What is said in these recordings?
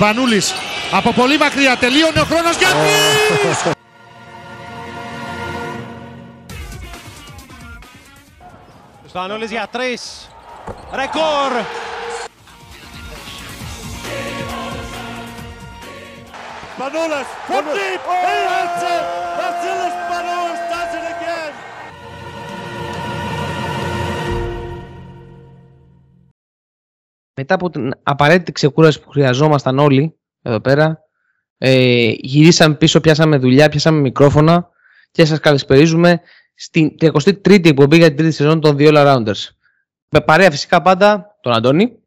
Σπανούλης από πολύ μακριά τελείωνε ο χρόνος για Σπανούλης για τρεις. Ρεκόρ. Manolas from deep. Μετά από την απαραίτητη ξεκούραση που χρειαζόμασταν όλοι εδώ πέρα, ε, γυρίσαμε πίσω, πιάσαμε δουλειά, πιάσαμε μικρόφωνα και σας καλησπερίζουμε στην 33η εκπομπή για την τρίτη σεζόν των δύο Rounders. Με παρέα φυσικά πάντα τον Αντώνη.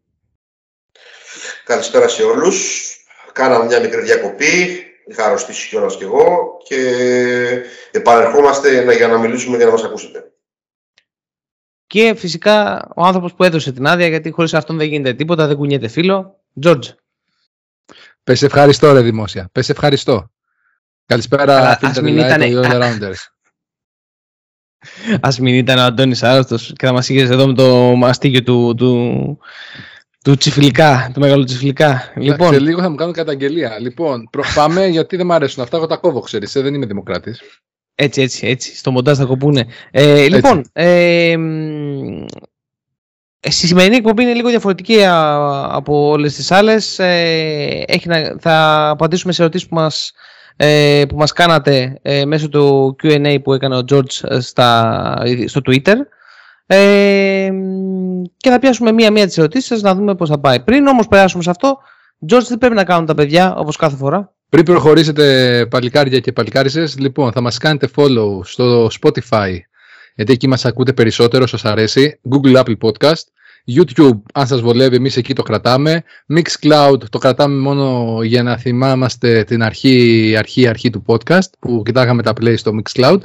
Καλησπέρα σε όλους. Κάναμε μια μικρή διακοπή, είχα αρρωστήσει κιόλας κι εγώ και επανερχόμαστε για να μιλήσουμε και να μας ακούσετε. Και φυσικά ο άνθρωπος που έδωσε την άδεια, γιατί χωρίς αυτόν δεν γίνεται τίποτα, δεν κουνιέται φίλο, Τζόρτζ. Πες ευχαριστώ ρε δημόσια. Πες ευχαριστώ. Καλησπέρα Καλά, φίλοι ας των μην Light ήτανε- των All Rounders. Ας μην ήταν ο Αντώνης άρρωστος και θα μας είχες εδώ με το μαστίγιο του, του, του τσιφλικά, του μεγάλου τσιφλικά. Λοιπόν, Λοιπόν, σε λίγο θα μου κάνουν καταγγελία. Λοιπόν, προ- πάμε γιατί δεν μου αρέσουν αυτά. Εγώ τα κόβω, ξέρεις. ε, Δεν είμαι δημοκράτης. Έτσι, έτσι, έτσι, στο μοντάζ θα κοπούνε. Ε, λοιπόν, ε, μ, ε, στη σημερινή εκπομπή είναι λίγο διαφορετική α, από όλες τις άλλες. Ε, έχει να, θα απαντήσουμε σε ερωτήσεις που μας, ε, που μας κάνατε ε, μέσω του Q&A που έκανε ο George ε, στα, στο Twitter. Ε, μ, και θα πιάσουμε μία-μία τις ερωτήσεις σας να δούμε πώς θα πάει. Πριν όμως περάσουμε σε αυτό, George τι πρέπει να κάνουν τα παιδιά όπως κάθε φορά; Πριν προχωρήσετε παλικάρια και παλικάρισες, λοιπόν, θα μας κάνετε follow στο Spotify, γιατί εκεί μας ακούτε περισσότερο, σας αρέσει, Google Apple Podcast, YouTube, αν σας βολεύει, εμείς εκεί το κρατάμε, Mixcloud το κρατάμε μόνο για να θυμάμαστε την αρχή, αρχή, αρχή του podcast, που κοιτάγαμε τα play στο Mixcloud,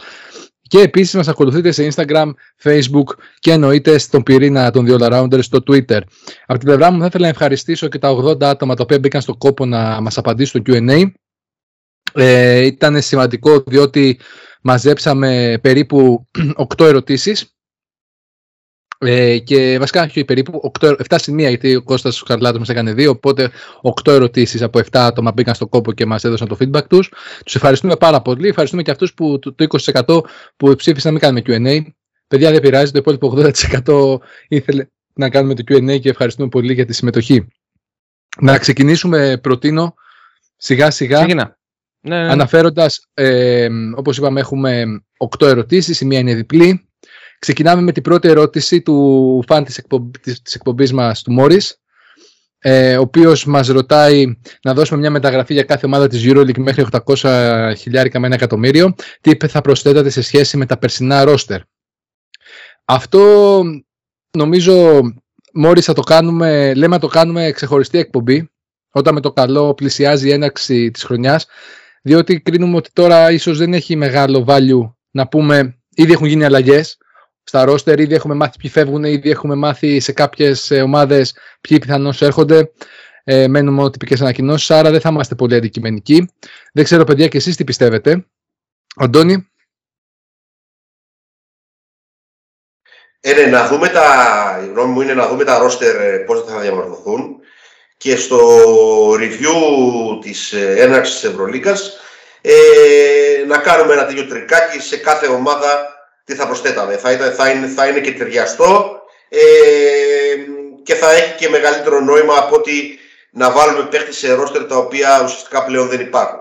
και επίσης μας ακολουθείτε σε Instagram, Facebook και εννοείται στον πυρήνα των δύο Rounders στο Twitter. Από την πλευρά μου θα ήθελα να ευχαριστήσω και τα 80 άτομα τα οποία μπήκαν στο κόπο να μας απαντήσουν στο Q&A. Ε, ήταν σημαντικό διότι μαζέψαμε περίπου 8 ερωτήσεις ε, και βασικά όχι περίπου 8, 7 σημεία γιατί ο Κώστας Σκαρλάτος μας έκανε 2 οπότε 8 ερωτήσεις από 7 άτομα μπήκαν στο κόπο και μας έδωσαν το feedback τους τους ευχαριστούμε πάρα πολύ ευχαριστούμε και αυτούς που το, το 20% που ψήφισαν να μην κάνουμε Q&A παιδιά δεν πειράζει το υπόλοιπο 80% ήθελε να κάνουμε το Q&A και ευχαριστούμε πολύ για τη συμμετοχή να ξεκινήσουμε προτείνω σιγά σιγά Ξεκινά. Ναι, ναι. Αναφέροντας, ε, όπως είπαμε, έχουμε 8 ερωτήσεις, η μία είναι διπλή. Ξεκινάμε με την πρώτη ερώτηση του φαν της, εκπομπ, της, της εκπομπής μας, του Μόρις, ε, ο οποίος μας ρωτάει να δώσουμε μια μεταγραφή για κάθε ομάδα της EuroLeague μέχρι 800 χιλιάρικα με ένα εκατομμύριο. Τι θα προσθέτατε σε σχέση με τα περσινά ρόστερ; Αυτό νομίζω, Μόρις, θα το κάνουμε, λέμε να το κάνουμε ξεχωριστή εκπομπή, όταν με το καλό πλησιάζει η έναρξη της χρονιάς, διότι κρίνουμε ότι τώρα ίσως δεν έχει μεγάλο value να πούμε ήδη έχουν γίνει αλλαγές στα ρόστερ, ήδη έχουμε μάθει ποιοι φεύγουν, ήδη έχουμε μάθει σε κάποιες ε, ομάδες ποιοι πιθανώς έρχονται. Ε, μένουν μόνο τυπικές ανακοινώσεις, άρα δεν θα είμαστε πολύ αντικειμενικοί. Δεν ξέρω παιδιά και εσείς τι πιστεύετε. Αντώνη. Ε, ναι, να δούμε τα, η γνώμη μου είναι να δούμε τα ρόστερ πώς θα διαμορφωθούν και στο review της ε, έναρξης της Ευρωλίκας ε, να κάνουμε ένα τέτοιο τρικάκι σε κάθε ομάδα τι θα προσθέταμε. Θα, ήταν, θα, είναι, θα είναι και ταιριαστό ε, και θα έχει και μεγαλύτερο νόημα από ότι να βάλουμε παίχτη σε ρόστερ τα οποία ουσιαστικά πλέον δεν υπάρχουν.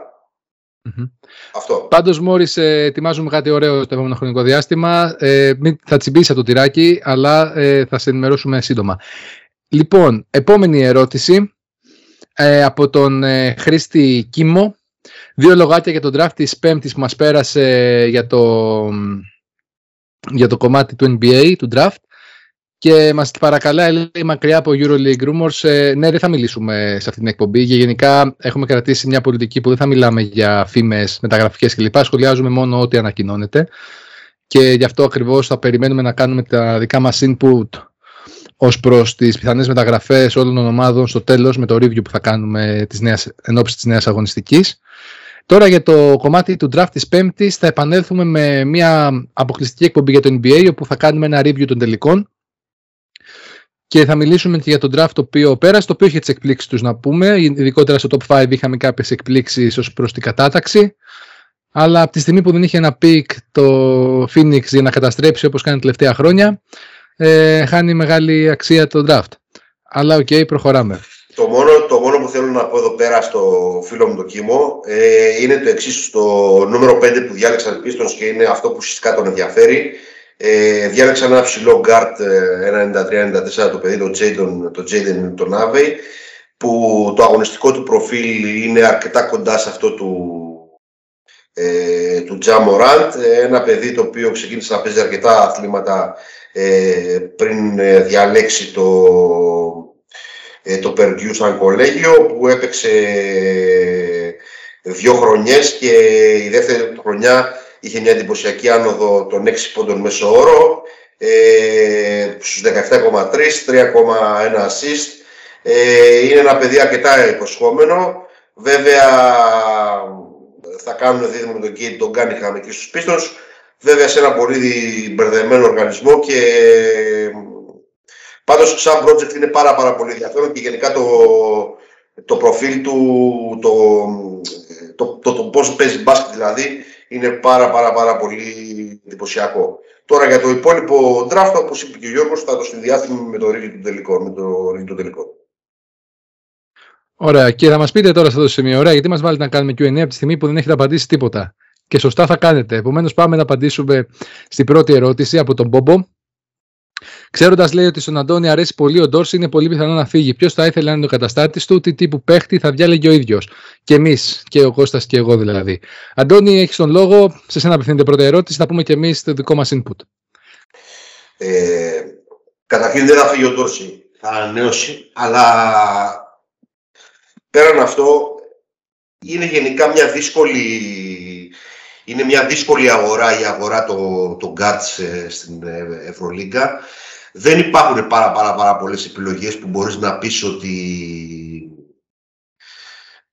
Αυτό. Πάντως, Μόρις, ε, ετοιμάζουμε κάτι ωραίο στο επόμενο χρονικό διάστημα. Ε, μην, θα τσιμπήσει από το τυράκι, αλλά ε, θα σε ενημερώσουμε σύντομα. Λοιπόν, επόμενη ερώτηση ε, από τον ε, Χρήστη Κίμο. Δύο λογάκια για τον draft της πέμπτης που μας πέρασε για το, για το κομμάτι του NBA, του draft. Και μας παρακαλάει, λέει, μακριά από EuroLeague Rumors, ε, ναι, δεν θα μιλήσουμε σε αυτή την εκπομπή. Και γενικά έχουμε κρατήσει μια πολιτική που δεν θα μιλάμε για φήμες μεταγραφικές κλπ. Σχολιάζουμε μόνο ό,τι ανακοινώνεται. Και γι' αυτό ακριβώς θα περιμένουμε να κάνουμε τα δικά μας input ως προς τις πιθανές μεταγραφές όλων των ομάδων στο τέλος με το review που θα κάνουμε της νέας, εν ώψη της νέας αγωνιστικής. Τώρα για το κομμάτι του draft της πέμπτης θα επανέλθουμε με μια αποκλειστική εκπομπή για το NBA όπου θα κάνουμε ένα review των τελικών και θα μιλήσουμε και για τον draft το οποίο πέρασε, το οποίο είχε τις εκπλήξεις τους να πούμε. Ειδικότερα στο top 5 είχαμε κάποιες εκπλήξεις ως προς την κατάταξη. Αλλά από τη στιγμή που δεν είχε ένα pick το Phoenix για να καταστρέψει όπως κάνει τα τελευταία χρόνια, ε, χάνει μεγάλη αξία το draft. Αλλά ok, okay, προχωράμε. Το μόνο, το μόνο που θέλω να πω εδώ πέρα στο φίλο μου το Κίμο ε, είναι το εξής στο νούμερο 5 που διάλεξαν Pistons και είναι αυτό που ουσιαστικά τον ενδιαφέρει. Ε, διάλεξα ένα ψηλό γκαρντ 1.93-94 το παιδί, τον Jaden, το Jaden τον Ivey, που το αγωνιστικό του προφίλ είναι αρκετά κοντά σε αυτό του, ε, του Ja Morant. Ένα παιδί το οποίο ξεκίνησε να παίζει αρκετά αθλήματα ε, πριν ε, διαλέξει το, ε, το Purdue σαν κολέγιο που έπαιξε δύο χρονιές και η δεύτερη χρονιά είχε μια εντυπωσιακή άνοδο των 6 πόντων μέσω όρο ε, στους 17,3, 3,1 assist. Ε, είναι ένα παιδί αρκετά υποσχόμενο. Βέβαια θα κάνουν δίδυμο με τον Κέιτ, τον Κάνιχαμ εκεί στους πίστος. Βέβαια σε ένα πολύ μπερδεμένο οργανισμό και πάντως σαν project είναι πάρα, πάρα πολύ ενδιαφέρον και γενικά το, το προφίλ του, το, το, το, το, πώς παίζει μπάσκετ δηλαδή είναι πάρα πάρα πάρα πολύ εντυπωσιακό. Τώρα για το υπόλοιπο draft, όπως είπε και ο Γιώργος, θα το συνδυάσουμε με το ρίγκι του τελικό. Με το ρίγκι του τελικό. Ωραία. Και θα μας πείτε τώρα σε αυτό το σημείο, ωραία, γιατί μας βάλετε να κάνουμε QA από τη στιγμή που δεν έχετε απαντήσει τίποτα. Και σωστά θα κάνετε. Επομένως, πάμε να απαντήσουμε στην πρώτη ερώτηση από τον Μπόμπο. Ξέροντας, λέει ότι στον Αντώνη αρέσει πολύ ο Ντόρση, είναι πολύ πιθανό να φύγει. Ποιος θα ήθελε να είναι ο καταστάτης του, τι τύπου παίχτη θα διάλεγε ο ίδιος. Και εμείς, και ο Κώστας και εγώ δηλαδή. Αντώνη, έχεις τον λόγο. Σε σένα απευθύνεται πρώτη ερώτηση. Θα πούμε και εμείς το δικό μας input. Ε, καταρχήν δεν θα φύγει ο Ντόρση. Θα ανανέωσει. Αλλά πέραν αυτό, είναι γενικά μια δύσκολη είναι μια δύσκολη αγορά η αγορά το, το Guts ε, στην ε, Ευρωλίγκα. Δεν υπάρχουν πάρα, πάρα, πάρα πολλές επιλογές που μπορείς να πεις ότι...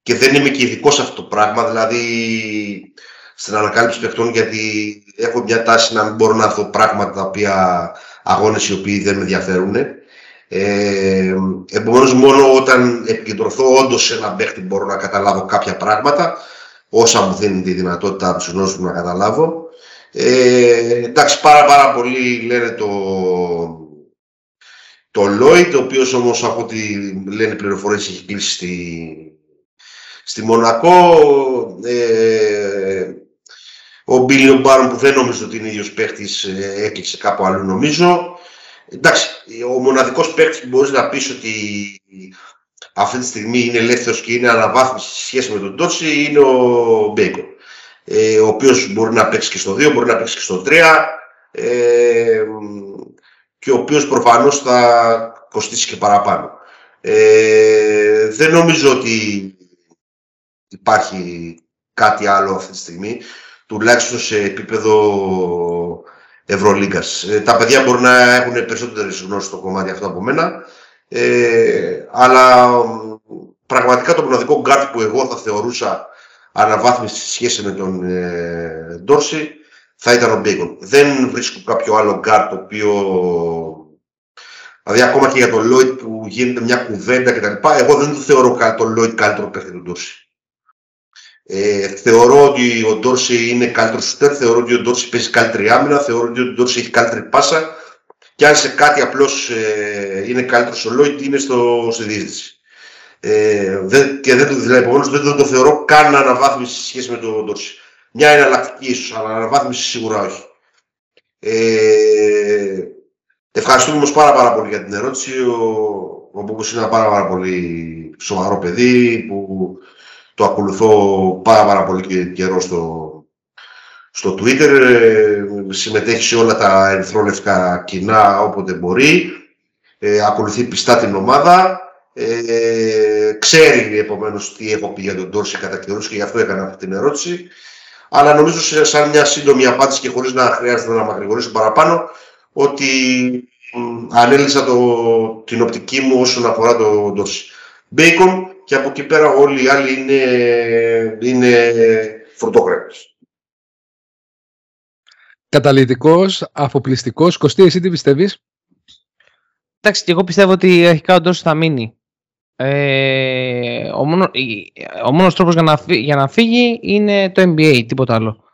Και δεν είμαι και ειδικό σε αυτό το πράγμα, δηλαδή στην ανακάλυψη παιχτών, γιατί έχω μια τάση να μην μπορώ να δω πράγματα τα οποία αγώνες οι οποίοι δεν με ενδιαφέρουν. Ε, επομένως μόνο όταν επικεντρωθώ όντως σε ένα παίχτη μπορώ να καταλάβω κάποια πράγματα όσα μου δίνει τη δυνατότητα από τους γνώσεις μου να καταλάβω. Ε, εντάξει, πάρα πάρα πολύ λένε το, το Lloyd, ο οποίος όμως από ό,τι λένε πληροφορίες έχει κλείσει στη, στη Μονακό. Ε, ο Μπίλιο Μπάρον που δεν νομίζω ότι είναι ίδιος παίχτης ε, έκλεισε κάπου αλλού νομίζω. Εντάξει, ο μοναδικός παίχτης που μπορείς να πεις ότι αυτή τη στιγμή είναι ελεύθερος και είναι αναβάθμιση σε σχέση με τον Τόρση είναι ο Μπέικον. Ε, ο οποίος μπορεί να παίξει και στο 2, μπορεί να παίξει και στο 3 ε, και ο οποίος προφανώς θα κοστίσει και παραπάνω. Ε, δεν νομίζω ότι υπάρχει κάτι άλλο αυτή τη στιγμή, τουλάχιστον σε επίπεδο Ευρωλίγκας. Ε, τα παιδιά μπορεί να έχουν περισσότερες γνώσεις στο κομμάτι αυτό από μένα, ε, αλλά πραγματικά το μοναδικό γκαρντ που εγώ θα θεωρούσα αναβάθμιση σε σχέση με τον ε, Ντόρσεϊ θα ήταν ο Μπέικον. Δεν βρίσκω κάποιο άλλο γκαρντ το οποίο. Δηλαδή, ακόμα και για τον Λόιντ που γίνεται μια κουβέντα κτλ. Εγώ δεν το θεωρώ το Λόιντ καλύτερο παίχτη του Ντόρσεϊ. Ε, θεωρώ ότι ο Ντόρσεϊ είναι καλύτερος σουτέρ, θεωρώ ότι ο Ντόρσεϊ παίζει καλύτερη άμυνα, θεωρώ ότι ο Ντόρσεϊ έχει καλύτερη πάσα και αν σε κάτι απλώς ε, είναι καλύτερος ο Λόιτ είναι στο, στη διείσδυση. Ε, δεν, και δεν το, δηλαδή, δεν το θεωρώ καν αναβάθμιση σε σχέση με τον Ντόρση. Μια εναλλακτική ίσως, αλλά αναβάθμιση σίγουρα όχι. Ε, ευχαριστούμε όμως πάρα, πάρα πολύ για την ερώτηση. Ο, ο Μπόμπος είναι ένα πάρα, πάρα πολύ σοβαρό παιδί που το ακολουθώ πάρα, πάρα πολύ καιρό στο, στο Twitter, ε, συμμετέχει σε όλα τα ερυθρόλευκα κοινά όποτε μπορεί, ε, ακολουθεί πιστά την ομάδα, ε, ξέρει επομένως τι έχω πει για τον Τόρση κατά καιρούς και γι' αυτό έκανα αυτή την ερώτηση. Αλλά νομίζω σαν μια σύντομη απάντηση και χωρίς να χρειάζεται να μακρηγορήσω παραπάνω, ότι ανέλησα το, την οπτική μου όσον αφορά τον Τόρση. Μπέικον και από εκεί πέρα όλοι οι άλλοι είναι, είναι Καταλητικός, αφοπλιστικός. Κωστή, εσύ τι πιστεύεις; Εντάξει, και εγώ πιστεύω ότι αρχικά ο Ντόρση θα μείνει. Ε, ο, μόνο, ο μόνος τρόπος για να, φύγει, για να φύγει είναι το NBA, τίποτα άλλο.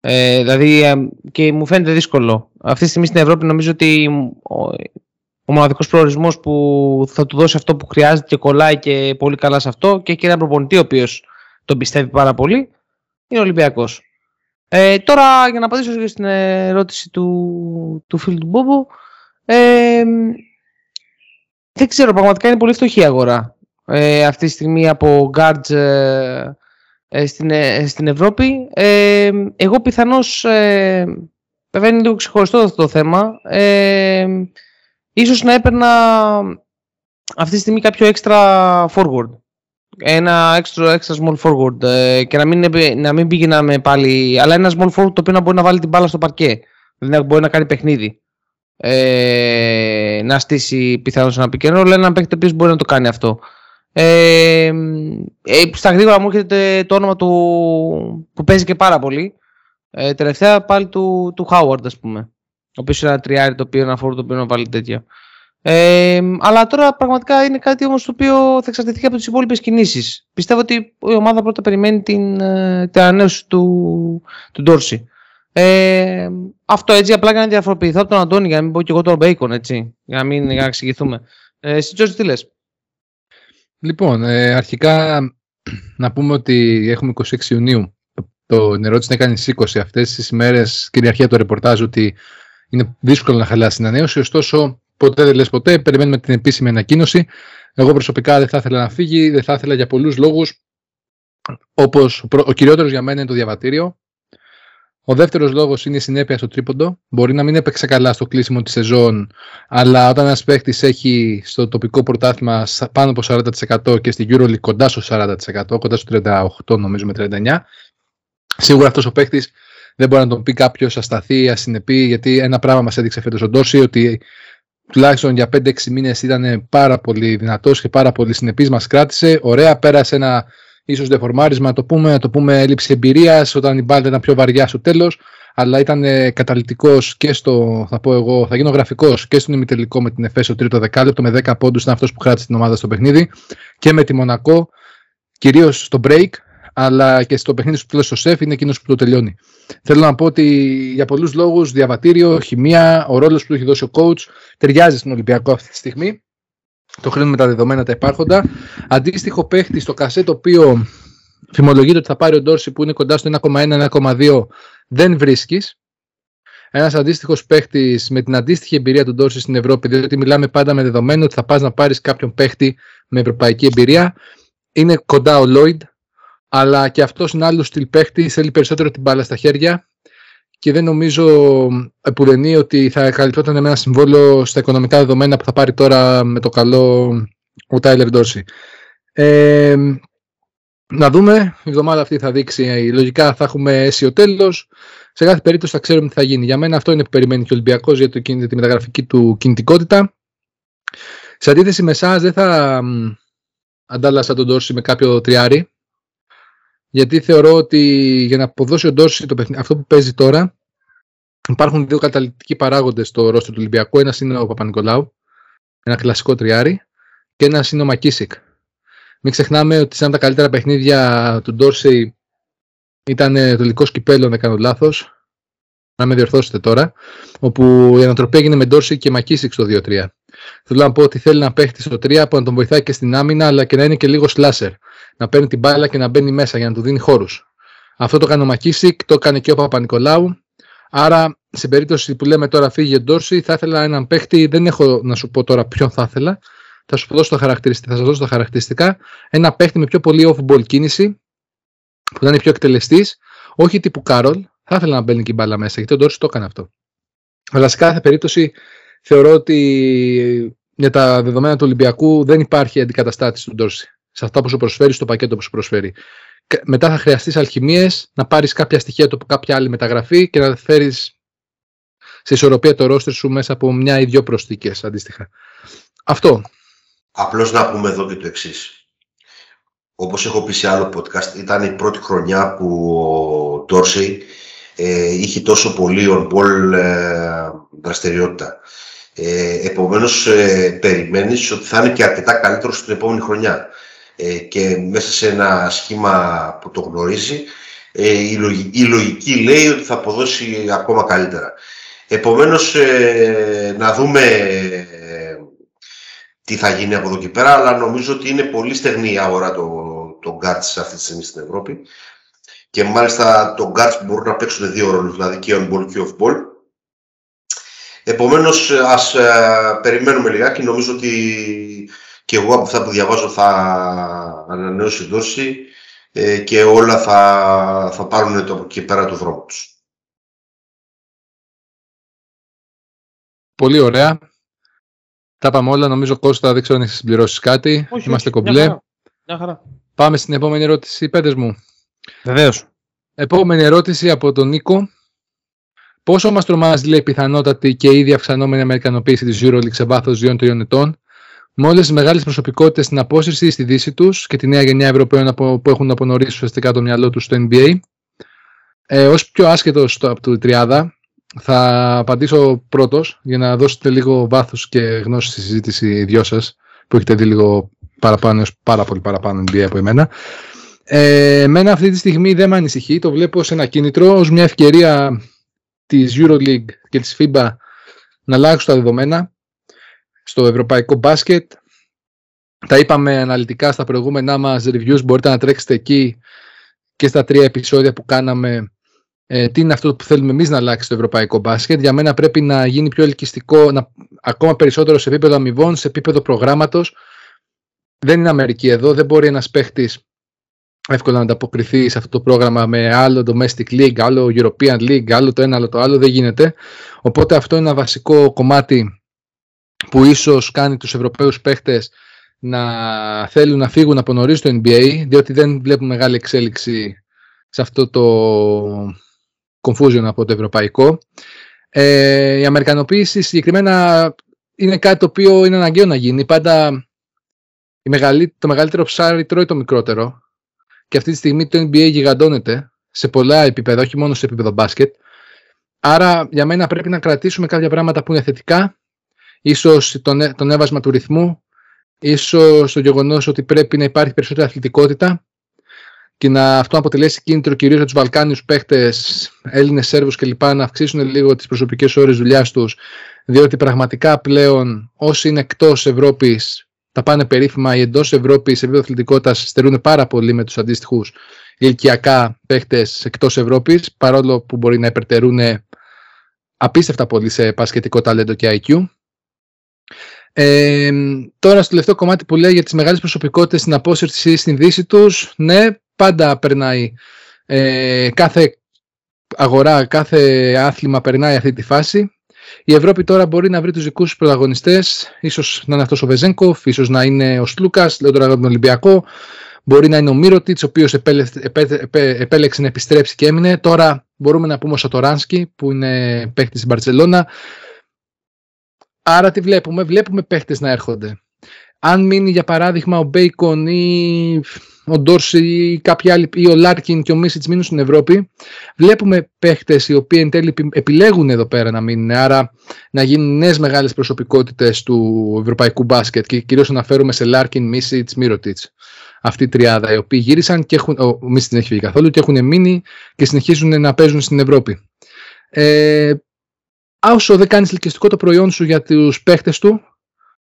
Ε, δηλαδή ε, και μου φαίνεται δύσκολο. Αυτή τη στιγμή στην Ευρώπη νομίζω ότι ο, ο μοναδικός προορισμός που θα του δώσει αυτό που χρειάζεται και κολλάει και πολύ καλά σε αυτό και έχει ένα προπονητή ο οποίος τον πιστεύει πάρα πολύ είναι ο Ολυμπιακός. Ε, τώρα για να απαντήσω στην ερώτηση του, του φίλου του Μπόμπου ε, δεν ξέρω, πραγματικά είναι πολύ φτωχή η αγορά ε, αυτή τη στιγμή από guards ε, ε στην, ε, στην Ευρώπη. Ε, εγώ πιθανώς, βέβαια είναι λίγο ξεχωριστό αυτό το θέμα, ίσως να έπαιρνα αυτή τη στιγμή κάποιο extra forward. Ένα extra, extra small forward και να μην, να μην πήγαιναμε πάλι, αλλά ένα small forward το οποίο να μπορεί να βάλει την μπάλα στο παρκέ. Δηλαδή να μπορεί να κάνει παιχνίδι ε, να στήσει πιθανόν ένα pick and roll. Ένα παίκτη που μπορεί να το κάνει αυτό. Ε, ε, στα γρήγορα μου έρχεται το όνομα του που παίζει και πάρα πολύ. Ε, τελευταία πάλι του, του Howard, ας πούμε. Ο οποίος είναι ένα τριάρι το οποίο ένα φόργουορντ το οποίο να βάλει τέτοια. Ε, αλλά τώρα πραγματικά είναι κάτι όμως το οποίο θα εξαρτηθεί από τις υπόλοιπες κινήσεις. Πιστεύω ότι η ομάδα πρώτα περιμένει την, ε, την ανανέωση του, του Ντόρσεϊ. Ε, αυτό έτσι απλά για να διαφοροποιηθώ από τον Αντώνη, για να μην πω και εγώ τον Μπέικον, έτσι. Για να μην για να εξηγηθούμε. Ε, εσύ, Τζόρτζ, τι λες; Λοιπόν, ε, αρχικά να πούμε ότι έχουμε 26 Ιουνίου. Το ερώτηση να κάνει 20 αυτές τις ημέρε, κυριαρχία το ρεπορτάζ, ότι είναι δύσκολο να χαλάσει την ανανέωση. Ωστόσο, ποτέ δεν λες ποτέ. Περιμένουμε την επίσημη ανακοίνωση. Εγώ προσωπικά δεν θα ήθελα να φύγει, δεν θα ήθελα για πολλούς λόγους. Όπως ο κυριότερος για μένα είναι το διαβατήριο. Ο δεύτερος λόγος είναι η συνέπεια στο τρίποντο. Μπορεί να μην έπαιξε καλά στο κλείσιμο της σεζόν, αλλά όταν ένας παίχτη έχει στο τοπικό πρωτάθλημα πάνω από 40% και στην EuroLeague κοντά στο 40%, κοντά στο 38% νομίζω με 39%, σίγουρα αυτός ο παίχτη δεν μπορεί να τον πει κάποιος ασταθή, ασυνεπή, γιατί ένα πράγμα μας έδειξε φέτος ο Ντόση, ότι τουλάχιστον για 5-6 μήνες ήταν πάρα πολύ δυνατός και πάρα πολύ συνεπής, μας κράτησε. Ωραία, πέρασε ένα ίσως δεφορμάρισμα, το πούμε, το πούμε έλλειψη εμπειρίας, όταν η μπάλα ήταν πιο βαριά στο τέλος, αλλά ήταν ε, καταλητικός και στο, θα πω εγώ, θα γίνω γραφικός και στον ημιτελικό με την ΕΦΕ στο τρίτο δεκάλεπτο με 10 πόντους, ήταν αυτός που κράτησε την ομάδα στο παιχνίδι και με τη Μονακό, κυρίως στο break, αλλά και στο παιχνίδι στο τέλο στο σεφ είναι εκείνος που το τελειώνει. Θέλω να πω ότι για πολλούς λόγους, διαβατήριο, χημεία, ο ρόλος που του έχει δώσει ο coach ταιριάζει στην Ολυμπιακό αυτή τη στιγμή το χρήνουμε τα δεδομένα τα υπάρχοντα. Αντίστοιχο παίχτη στο κασέ το οποίο φημολογείται ότι θα πάρει ο Ντόρση που είναι κοντά στο 1,1-1,2 δεν βρίσκεις. Ένας αντίστοιχος παίχτης με την αντίστοιχη εμπειρία του Ντόρση στην Ευρώπη, διότι μιλάμε πάντα με δεδομένο ότι θα πας να πάρεις κάποιον παίχτη με ευρωπαϊκή εμπειρία. Είναι κοντά ο Λόιντ, αλλά και αυτός είναι άλλος στυλ παίχτης, θέλει περισσότερο την μπάλα στα χέρια και δεν νομίζω επουδενή ότι θα καλυπτόταν με ένα συμβόλαιο στα οικονομικά δεδομένα που θα πάρει τώρα με το καλό ο Τάιλερ Ντόρση. Ε, να δούμε, η εβδομάδα αυτή θα δείξει, λογικά θα έχουμε αίσιο τέλος. Σε κάθε περίπτωση θα ξέρουμε τι θα γίνει. Για μένα αυτό είναι που περιμένει και ο Ολυμπιακός για το, τη μεταγραφική του κινητικότητα. Σε αντίθεση με εσάς, δεν θα αντάλλασα τον Ντόρση με κάποιο τριάρι γιατί θεωρώ ότι για να αποδώσει ο Ντόρση το αυτό που παίζει τώρα, υπάρχουν δύο καταληκτικοί παράγοντες στο ρόστο του Ολυμπιακού. Ένας είναι ο Παπα-Νικολάου, ένα κλασικό τριάρι, και ένας είναι ο Μακίσικ. Μην ξεχνάμε ότι σαν τα καλύτερα παιχνίδια του Ντόρση ήταν το τελικό σκυπέλο, αν δεν κάνω λάθος. Να με διορθώσετε τώρα. Όπου η ανατροπή έγινε με Ντόρση και Μακίσικ στο 2-3. Θέλω να πω ότι θέλει να παίχτη στο 3 που να τον βοηθάει και στην άμυνα, αλλά και να είναι και λίγο σλάσερ να παίρνει την μπάλα και να μπαίνει μέσα για να του δίνει χώρους. Αυτό το έκανε ο Μακίσικ, το έκανε και ο Παπα-Νικολάου. Άρα, σε περίπτωση που λέμε τώρα φύγει ο Ντόρση, θα ήθελα έναν παίχτη, δεν έχω να σου πω τώρα ποιον θα ήθελα, θα σου δώσω τα χαρακτηριστικά, θα σας δώσω τα χαρακτηριστικά. Ένα παίχτη με πιο πολύ off-ball κίνηση, που θα είναι πιο εκτελεστής, όχι τύπου Κάρολ, θα ήθελα να μπαίνει και η μπάλα μέσα, γιατί ο Ντόρση το έκανε αυτό. Αλλά σε κάθε περίπτωση θεωρώ ότι για τα δεδομένα του Ολυμπιακού δεν υπάρχει αντικαταστάτηση του Ντόρση σε αυτά που σου προσφέρει, στο πακέτο που σου προσφέρει. Μετά θα χρειαστείς αλχημίες, να πάρεις κάποια στοιχεία από κάποια άλλη μεταγραφή και να φέρεις σε ισορροπία το ρόστερ σου μέσα από μια ή δύο προσθήκες αντίστοιχα. Αυτό. Απλώς να πούμε εδώ και το εξής. Όπως έχω πει σε άλλο podcast, ήταν η πρώτη χρονιά που ο Ντόρσεϊ ε, είχε τόσο πολύ on-ball ε, δραστηριότητα. Ε, επομένως, ε, περιμένεις ότι θα είναι και αρκετά καλύτερος στην επόμενη χρονιά. Ε, και μέσα σε ένα σχήμα που το γνωρίζει, ε, η, λογική, η λογική λέει ότι θα αποδώσει ακόμα καλύτερα. Επομένως, ε, να δούμε ε, τι θα γίνει από εδώ και πέρα, αλλά νομίζω ότι είναι πολύ στεγνή η αγορά των το Guts αυτή τη στιγμή στην Ευρώπη. Και μάλιστα το Guts μπορούν να παίξουν δύο ρόλους, δηλαδή και on-ball και off-ball. Επομένως, ας ε, περιμένουμε λιγάκι. Νομίζω ότι και εγώ από αυτά που διαβάζω θα ανανεώσει η δόση ε, και όλα θα, θα πάρουν το από εκεί πέρα το δρόμο τους. Πολύ ωραία. Τα πάμε όλα. Νομίζω Κώστα δεν ξέρω αν έχεις συμπληρώσει κάτι. Όχι, Είμαστε όχι, κομπλέ. Μια χαρά. Μια χαρά. Πάμε στην επόμενη ερώτηση, πέτες μου. Βεβαίως. Επόμενη ερώτηση από τον Νίκο. Πόσο μας τρομάζει λέει πιθανότατη και ήδη αυξανόμενη αμερικανοποίηση της EuroLeague σε βάθος 2-3 ετών; Με όλες τις μεγάλες προσωπικότητες στην απόσυρση στη δύση τους και τη νέα γενιά Ευρωπαίων από- που έχουν απονορίσει ουσιαστικά το μυαλό τους στο NBA. Ε, ως πιο άσχετος στο- από το τριάδα θα απαντήσω πρώτος για να δώσετε λίγο βάθος και γνώση στη συζήτηση οι δυο σας που έχετε δει λίγο παραπάνω, έως πάρα πολύ παραπάνω NBA από εμένα. Ε, εμένα αυτή τη στιγμή δεν με ανησυχεί, το βλέπω σε ένα κίνητρο ως μια ευκαιρία της EuroLeague και της FIBA να αλλάξουν τα δεδομένα στο ευρωπαϊκό μπάσκετ. Τα είπαμε αναλυτικά στα προηγούμενά μας reviews, μπορείτε να τρέξετε εκεί και στα τρία επεισόδια που κάναμε ε, τι είναι αυτό που θέλουμε εμείς να αλλάξει στο ευρωπαϊκό μπάσκετ. Για μένα πρέπει να γίνει πιο ελκυστικό, να, ακόμα περισσότερο σε επίπεδο αμοιβών, σε επίπεδο προγράμματος. Δεν είναι Αμερική εδώ, δεν μπορεί ένας παίχτης εύκολα να ανταποκριθεί σε αυτό το πρόγραμμα με άλλο domestic league, άλλο European league, άλλο το ένα, άλλο το άλλο, δεν γίνεται. Οπότε αυτό είναι ένα βασικό κομμάτι που ίσως κάνει τους Ευρωπαίους παίχτες να θέλουν να φύγουν από νωρίς το NBA, διότι δεν βλέπουν μεγάλη εξέλιξη σε αυτό το confusion από το ευρωπαϊκό. Ε, η αμερικανοποίηση συγκεκριμένα είναι κάτι το οποίο είναι αναγκαίο να γίνει. Πάντα η μεγαλύ, το μεγαλύτερο ψάρι τρώει το μικρότερο και αυτή τη στιγμή το NBA γιγαντώνεται σε πολλά επίπεδα, όχι μόνο σε επίπεδο μπάσκετ. Άρα για μένα πρέπει να κρατήσουμε κάποια πράγματα που είναι θετικά, ίσως το, νε- το νέβασμα του ρυθμού, ίσως το γεγονός ότι πρέπει να υπάρχει περισσότερη αθλητικότητα και να αυτό να αποτελέσει κίνητρο κυρίως για τους Βαλκάνιους παίχτες, Έλληνες, Σέρβους κλπ. να αυξήσουν λίγο τις προσωπικές ώρες δουλειάς τους, διότι πραγματικά πλέον όσοι είναι εκτός Ευρώπης τα πάνε περίφημα, οι εντός Ευρώπης σε επίπεδο αθλητικότητας στερούν πάρα πολύ με τους αντίστοιχους ηλικιακά παίχτες εκτός Ευρώπης, παρόλο που μπορεί να υπερτερούν απίστευτα πολύ σε πασχετικό ταλέντο και IQ. Ε, τώρα στο τελευταίο κομμάτι που λέει για τις μεγάλες προσωπικότητες στην απόσυρση ή στην δύση τους, ναι, πάντα περνάει ε, κάθε αγορά, κάθε άθλημα περνάει αυτή τη φάση. Η Ευρώπη τώρα μπορεί να βρει τους δικούς τους πρωταγωνιστές, ίσως να είναι αυτός ο Βεζέγκοφ, ίσως να είναι ο Σλούκας, λέω τώρα για τον Ολυμπιακό, μπορεί να είναι ο Μύρωτιτς, ο οποίος επέλε- επέ- επέ- επέλεξε να επιστρέψει και έμεινε. Τώρα μπορούμε να πούμε ο Σατοράνσκι, που είναι παίχτης στην Μπαρτσελώνα. Άρα τι βλέπουμε, βλέπουμε παίχτες να έρχονται. Αν μείνει για παράδειγμα ο Μπέικον ή ο Ντόρσεϊ ή κάποιοι άλλοι, ή ο Λάρκιν και ο Μίσιτς μείνουν στην Ευρώπη, βλέπουμε παίχτες οι οποίοι εν τέλει επι- επιλέγουν εδώ πέρα να μείνουν. Άρα να γίνουν νέες μεγάλες προσωπικότητες του ευρωπαϊκού μπάσκετ και κυρίως αναφέρουμε σε Λάρκιν, Μίσιτς, Μίροτιτς. Αυτή η τριάδα οι οποίοι γύρισαν και έχουν, ο Μίσιτς δεν έχει φύγει καθόλου και έχουν μείνει και συνεχίζουν να παίζουν στην Ευρώπη. Ε, όσο δεν κάνεις ελκυστικό το προϊόν σου για τους παίχτες του,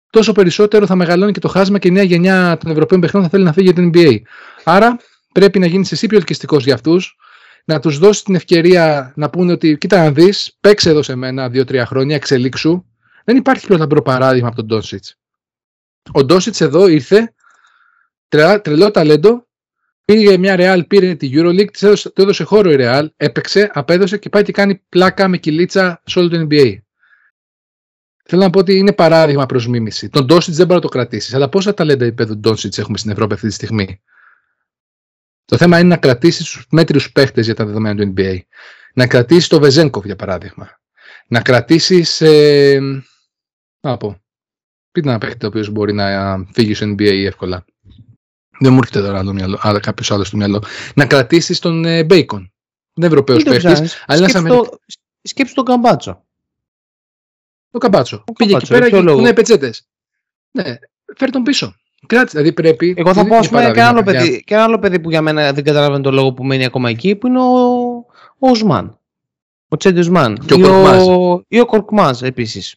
τόσο περισσότερο θα μεγαλώνει και το χάσμα και η νέα γενιά των Ευρωπαίων παιχνών θα θέλει να φύγει για την NBA. Άρα πρέπει να γίνεις εσύ πιο ελκυστικός για αυτούς, να τους δώσεις την ευκαιρία να πούνε ότι κοίτα να δεις, παίξε εδώ σε μένα δύο-τρία χρόνια, εξελίξου. Δεν υπάρχει πιο λαμπρό παράδειγμα από τον Ντόσιτ. Ο Ντόσιτ εδώ ήρθε, τρελά, τρελό ταλέντο, πήγε μια Real, πήρε τη Euroleague, της έδωσε, του έδωσε χώρο η Real, έπαιξε, απέδωσε και πάει και κάνει πλάκα με κυλίτσα σε όλο το NBA. Θέλω να πω ότι είναι παράδειγμα προς μίμηση. Τον Ντόσιτ δεν μπορεί να το κρατήσεις. Αλλά πόσα ταλέντα επίπεδου Ντόσιτ έχουμε στην Ευρώπη αυτή τη στιγμή; Το θέμα είναι να κρατήσεις τους μέτριους παίχτες για τα δεδομένα του NBA. Να κρατήσεις το Βεζέγκοφ για παράδειγμα. Να κρατήσεις. Ε, να πω. Πείτε ένα παίχτη ο οποίος μπορεί να φύγει στο NBA εύκολα. Δεν μου έρχεται τώρα άλλο μυαλό, αλλά κάποιος άλλος στο μυαλό. Να κρατήσεις τον ε, Μπέικον. Δεν Ευρωπαίος Μην το παίχτης. ψάχνεις. αλλά ένας Σκέψου το- Σκέψου τον Καμπάτσο. Το Καμπάτσο. Ο Πήγε εκεί Καμπάτσο, πέρα για και ποιο λόγο; είναι πετσέτε. Ναι, φέρει τον πίσω. Κράτησε, δηλαδή πρέπει. Εγώ θα είναι- πω ας είναι πούμε και ένα, άλλο παράδειγμα, παιδί, και ένα άλλο παιδί που για μένα δεν καταλαβαίνει τον λόγο που μένει ακόμα εκεί, που είναι ο, ο Οσμάν. Ο Τσέντι Οσμάν. Και ο Ή Κορκμάζ. Ή ο Κορκμάζ επίσης.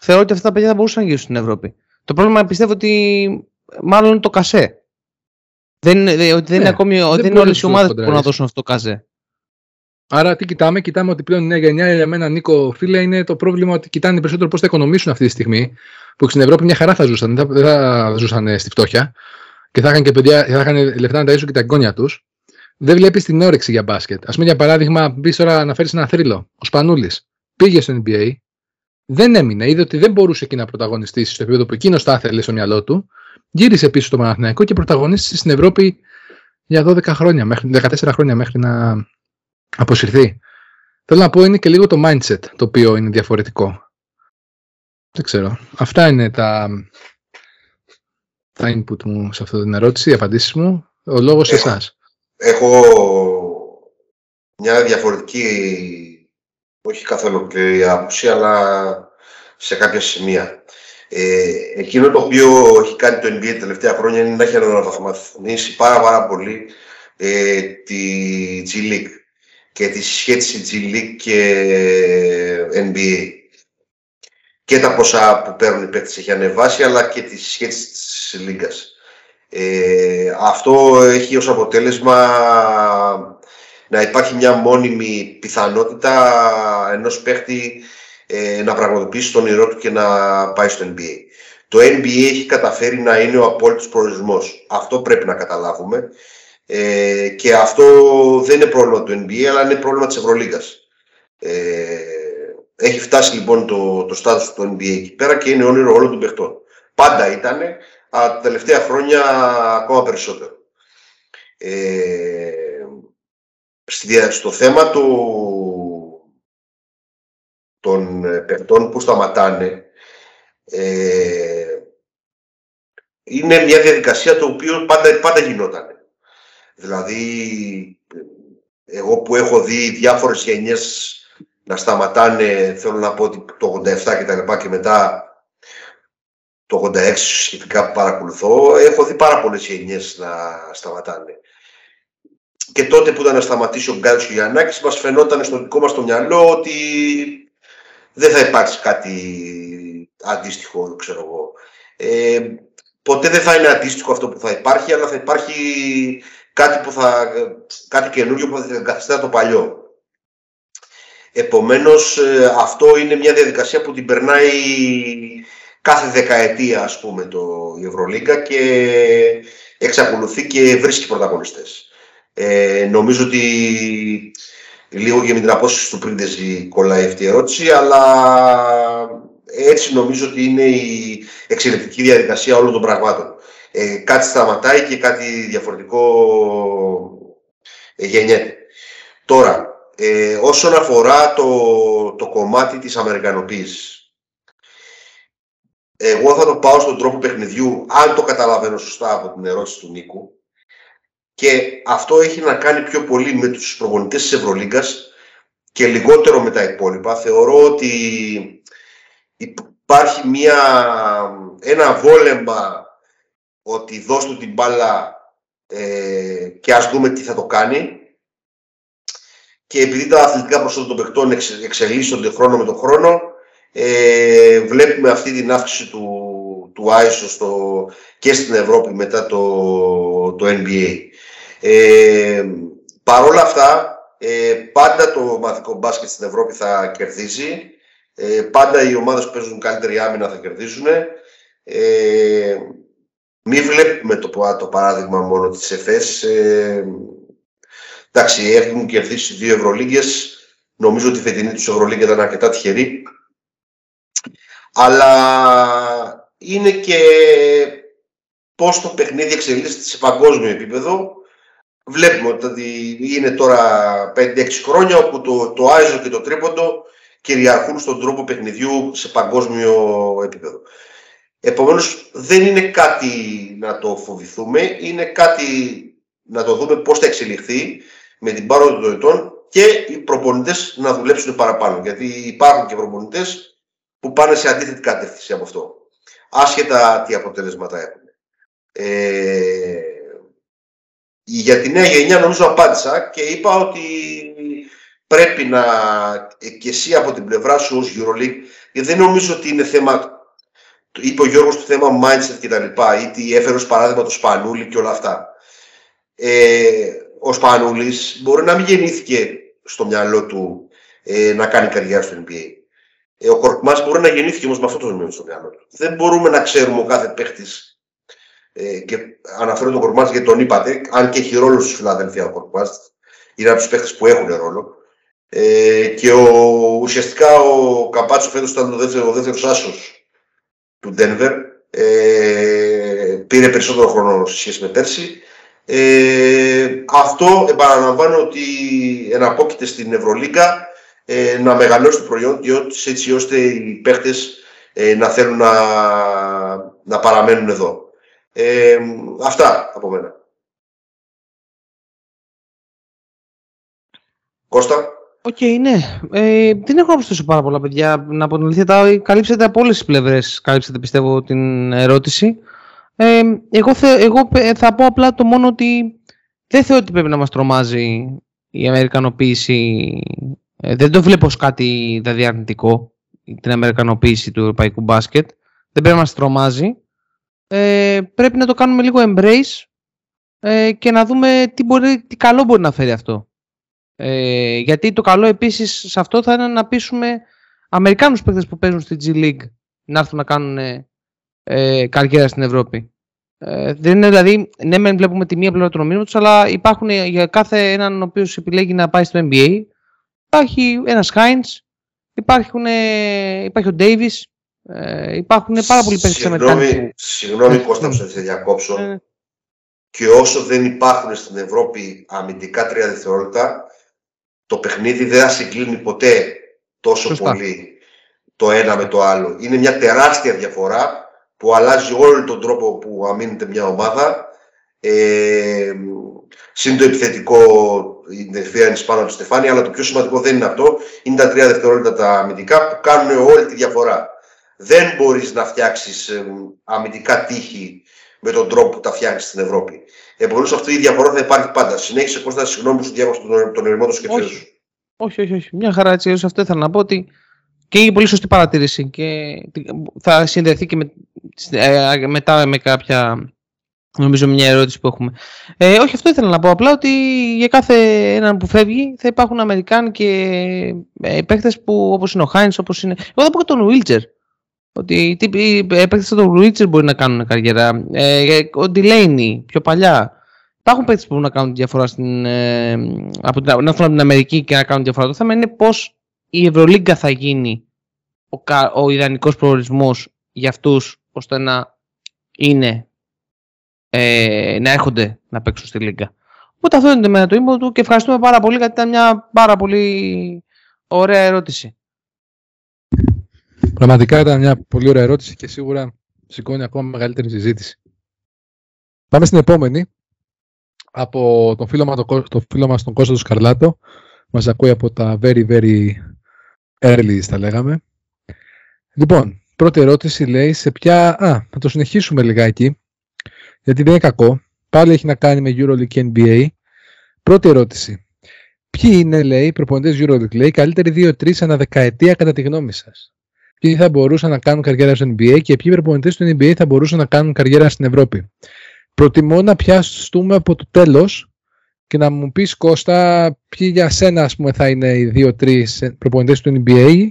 Θεωρώ ότι αυτά τα παιδιά θα μπορούσαν να γυρίσουν στην Ευρώπη. Το πρόβλημα πιστεύω ότι μάλλον είναι το κασέ. Δεν, είναι- δε- ότι δεν Ναι, είναι ακόμη ότι δεν δεν είναι μπορείς όλες να οι τους ομάδες που μπορούν να κοντράρεις. δώσουν αυτό το κασέ. Άρα τι κοιτάμε, κοιτάμε ότι πλέον η νέα γενιά για μένα, Νίκο, φίλε, είναι το πρόβλημα ότι κοιτάνε περισσότερο πώς θα οικονομήσουν αυτή τη στιγμή. Που στην Ευρώπη μια χαρά θα ζούσαν, δεν θα, δεν θα ζούσαν ε, στη φτώχεια και θα είχαν και παιδιά, θα είχαν λεφτά να ταΐσουν και τα εγγόνια τους. Δεν βλέπεις την όρεξη για μπάσκετ. Α πούμε, για παράδειγμα, μπει τώρα να φέρεις ένα θρύλο. Ο Σπανούλης πήγε στο NBA, δεν έμεινε, είδε ότι δεν μπορούσε εκεί να πρωταγωνιστήσει στο επίπεδο που εκείνος τα ήθελε στο μυαλό του. Γύρισε πίσω στο Παναθηναϊκό και πρωταγωνίστησε στην Ευρώπη για 12 χρόνια, μέχρι, 14 χρόνια μέχρι να αποσυρθεί. Θέλω να πω είναι και λίγο το mindset το οποίο είναι διαφορετικό. Δεν ξέρω. Αυτά είναι τα, τα input μου σε αυτή την ερώτηση, οι απαντήσεις μου. Ο λόγος σε Ε, εσάς. Έχω μια διαφορετική, όχι καθόλου πλήρη άποψη, αλλά σε κάποια σημεία. Ε, εκείνο το οποίο έχει κάνει το NBA τα τελευταία χρόνια είναι να έχει αναβαθμίσει πάρα, πάρα πολύ ε, τη G League και τη σχέση G League και NBA. Και τα ποσά που παίρνουν οι παίκτες έχει ανεβάσει, αλλά και τη σχέση της Λίγκας. Ε, αυτό έχει ως αποτέλεσμα να υπάρχει μια μόνιμη πιθανότητα ενός παίχτη ε, να πραγματοποιήσει τον όνειρό του και να πάει στο NBA. Το NBA έχει καταφέρει να είναι ο απόλυτος προορισμός. Αυτό πρέπει να καταλάβουμε. Ε, και αυτό δεν είναι πρόβλημα του NBA, αλλά είναι πρόβλημα της Ευρωλίγκας. Ε, έχει φτάσει λοιπόν το, το στάτους του NBA εκεί πέρα και είναι όνειρο όλων των παιχτών. Πάντα ήτανε, αλλά τα τελευταία χρόνια ακόμα περισσότερο. Ε, στη δια- στο θέμα του, των ε, παιχτών που σταματάνε, ε, είναι μια διαδικασία το οποίο πάντα, πάντα γινόταν. Δηλαδή, εγώ που έχω δει διάφορες γενιές να σταματάνε, θέλω να πω ότι το 87 και τα λοιπά και μετά το 86 σχετικά που παρακολουθώ, έχω δει πάρα πολλές γενιές να σταματάνε. Και τότε που ήταν να σταματήσει ο Γκάλης και ο Γιαννάκης, μας φαινόταν στο δικό μας το μυαλό ότι δεν θα υπάρξει κάτι αντίστοιχο, ξέρω εγώ. Ε, ποτέ δεν θα είναι αντίστοιχο αυτό που θα υπάρχει, αλλά θα υπάρχει κάτι, που θα, κάτι καινούργιο που θα εγκαθιστά το παλιό. Επομένως, ε, αυτό είναι μια διαδικασία που την περνάει κάθε δεκαετία, ας πούμε, το η Ευρωλίγκα και εξακολουθεί και βρίσκει πρωταγωνιστές. Ε, νομίζω ότι λίγο και με την απόσταση του Πρίντεζη κολλάει αυτή η ερώτηση, αλλά έτσι νομίζω ότι είναι η εξαιρετική διαδικασία όλων των πραγμάτων. Ε, κάτι σταματάει και κάτι διαφορετικό ε, γεννιέται. Τώρα, ε, όσον αφορά το, το κομμάτι της Αμερικανοποίησης, εγώ θα το πάω στον τρόπο παιχνιδιού, αν το καταλαβαίνω σωστά από την ερώτηση του Νίκου, και αυτό έχει να κάνει πιο πολύ με τους προπονητές της Ευρωλίγκας και λιγότερο με τα υπόλοιπα. Θεωρώ ότι υπάρχει μια, ένα βόλεμα ότι δώσ' του την μπάλα ε, και ας δούμε τι θα το κάνει. Και επειδή τα αθλητικά προσόντα των παιχτών εξε, εξελίσσονται χρόνο με τον χρόνο, ε, βλέπουμε αυτή την αύξηση του, του ISO στο, και στην Ευρώπη μετά το, το NBA. Ε, Παρ' όλα αυτά, ε, πάντα το μαθηκό μπάσκετ στην Ευρώπη θα κερδίζει. Ε, πάντα οι ομάδες που παίζουν καλύτερη άμυνα θα κερδίζουν. Ε, μην βλέπουμε το, το παράδειγμα μόνο της ΕΦΕΣ. Ε, εντάξει, έχουν κερδίσει δύο Ευρωλίγκες. Νομίζω ότι η φετινή τους Ευρωλίγκα ήταν αρκετά τυχερή. Αλλά είναι και πώς το παιχνίδι εξελίσσεται σε παγκόσμιο επίπεδο. Βλέπουμε ότι είναι τώρα 5-6 χρόνια όπου το, το Άιζο και το τρίποντο κυριαρχούν στον τρόπο παιχνιδιού σε παγκόσμιο επίπεδο. Επομένως δεν είναι κάτι να το φοβηθούμε, είναι κάτι να το δούμε πώς θα εξελιχθεί με την πάροδο των ετών και οι προπονητές να δουλέψουν παραπάνω. Γιατί υπάρχουν και προπονητές που πάνε σε αντίθετη κατεύθυνση από αυτό. Άσχετα τι αποτελέσματα έχουν. Ε, για τη νέα γενιά νομίζω απάντησα και είπα ότι πρέπει να και εσύ από την πλευρά σου ως EuroLeague γιατί δεν νομίζω ότι είναι θέμα είπε ο Γιώργος το θέμα mindset και τα λοιπά ή τι έφερε ως παράδειγμα το Σπανούλη και όλα αυτά. Ε, ο Σπανούλης μπορεί να μην γεννήθηκε στο μυαλό του ε, να κάνει καριέρα στο NBA. Ε, ο Κορκμάς μπορεί να γεννήθηκε όμως με αυτό το μυαλό στο μυαλό του. Δεν μπορούμε να ξέρουμε ο κάθε παίχτης ε, και αναφέρω τον Κορκμάς γιατί τον είπατε, αν και έχει ρόλο στη Φιλαδέλφια ο Κορκμάς, είναι από τους παίχτες που έχουν ρόλο. Ε, και ο, ουσιαστικά ο Καπάτσο φέτος ήταν ο δεύτερο, ο δεύτερος άσος του Denver. Ε, πήρε περισσότερο χρόνο σε σχέση με πέρσι. Ε, αυτό επαναλαμβάνω ότι εναπόκειται στην Ευρωλίγκα ε, να μεγαλώσει το προϊόν έτσι ώστε οι παίχτες ε, να θέλουν να, να παραμένουν εδώ. Ε, αυτά από μένα. Κώστα. Ok, okay, ναι. Ε, δεν έχω να προσθέσω πάρα πολλά, παιδιά. Να πω την αλήθεια, καλύψετε από όλες τις πλευρές. Καλύψετε, πιστεύω, την ερώτηση. Ε, εγώ, εγώ θα πω απλά το μόνο ότι δεν θεωρώ ότι πρέπει να μας τρομάζει η Αμερικανοποίηση. Ε, δεν το βλέπω ως κάτι δηλαδή αρνητικό, την Αμερικανοποίηση του ευρωπαϊκού μπάσκετ. Δεν πρέπει να μας τρομάζει. Ε, πρέπει να το κάνουμε λίγο embrace ε, και να δούμε τι, μπορεί, τι καλό μπορεί να φέρει αυτό. Ε, γιατί το καλό επίσης σε αυτό θα είναι να πείσουμε Αμερικάνους παίκτες που παίζουν στη G League να έρθουν να κάνουν ε, καριέρα στην Ευρώπη. Ε, δεν είναι δηλαδή, ναι, μεν βλέπουμε τη μία πλευρά τους νομίσματο, αλλά υπάρχουν για κάθε έναν ο οποίος επιλέγει να πάει στο NBA. Υπάρχει ένας Χάιντ, υπάρχει ο Ντέιβι, ε, υπάρχουν πάρα πολλοί παίκτε Αμερικάνοι. Συγγνώμη, Κώστα, που σε διακόψω. Ε. Και όσο δεν υπάρχουν στην Ευρώπη αμυντικά τρία δευτερόλεπτα, το παιχνίδι δεν θα συγκλίνει ποτέ τόσο πολύ το ένα με το άλλο. Είναι μια τεράστια διαφορά που αλλάζει όλο τον τρόπο που αμήνεται μια ομάδα. Ε, Συν το επιθετικό, η είναι πάνω από τη Στεφάνη, αλλά το πιο σημαντικό δεν είναι αυτό. Είναι τα τρία δευτερόλεπτα τα αμυντικά που κάνουν όλη τη διαφορά. Δεν μπορείς να φτιάξεις ε, αμυντικά τείχη με τον τρόπο που τα φτιάχνεις στην Ευρώπη. Επομένω, αυτή η διαφορά θα υπάρχει πάντα. Συνέχισε Κώστα, συγγνώμη που σου διάβασα τον, τον ερημό του σκεφτέου. Όχι, όχι, όχι. Μια χαρά έτσι. Αυτό ήθελα να πω ότι και είναι πολύ σωστή παρατήρηση και θα συνδεθεί και με, ε, μετά με κάποια νομίζω μια ερώτηση που έχουμε. Ε, όχι, αυτό ήθελα να πω απλά ότι για κάθε έναν που φεύγει θα υπάρχουν Αμερικάνοι και ε, παίκτες που όπως είναι ο Χάινς, όπως είναι... Εγώ θα πω και τον Βίλτζερ. Ότι οι παίκτες τον Βίλτζερ μπορεί να κάνουν καριέρα. Ε, ο Ντιλέινι πιο παλιά. Υπάρχουν παίκτες που μπορούν να κάνουν διαφορά στην, ε, από την, να από την Αμερική και να κάνουν διαφορά. Το θέμα είναι πώς η Ευρωλίγκα θα γίνει ο, ο ιδανικός προορισμός για αυτούς ώστε να είναι ε, να έρχονται να παίξουν στη Λίγκα. Οπότε αυτό είναι με το ήμουν του και ευχαριστούμε πάρα πολύ γιατί ήταν μια πάρα πολύ ωραία ερώτηση. Πραγματικά ήταν μια πολύ ωραία ερώτηση και σίγουρα σηκώνει ακόμα μεγαλύτερη συζήτηση. Πάμε στην επόμενη. Από τον φίλο, μας, τον φίλο μας τον Κώστα του Σκαρλάτο. Μας ακούει από τα very very early θα λέγαμε. Λοιπόν, πρώτη ερώτηση λέει σε ποια... Α, να το συνεχίσουμε λιγάκι, γιατί δεν είναι κακό. Πάλι έχει να κάνει με EuroLeague και NBA. Πρώτη ερώτηση. Ποιοι είναι, λέει, οι προπονητές EuroLeague, λέει, καλύτεροι 2-3 ανά δεκαετία κατά τη γνώμη σας; Ποιοι θα μπορούσαν να κάνουν καριέρα στο NBA και ποιοι προπονητές του NBA θα μπορούσαν να κάνουν καριέρα στην Ευρώπη. Προτιμώ να πιάσουμε από το τέλος και να μου πεις Κώστα ποιοι για σένα ας πούμε, θα είναι οι 2-3 προπονητές του NBA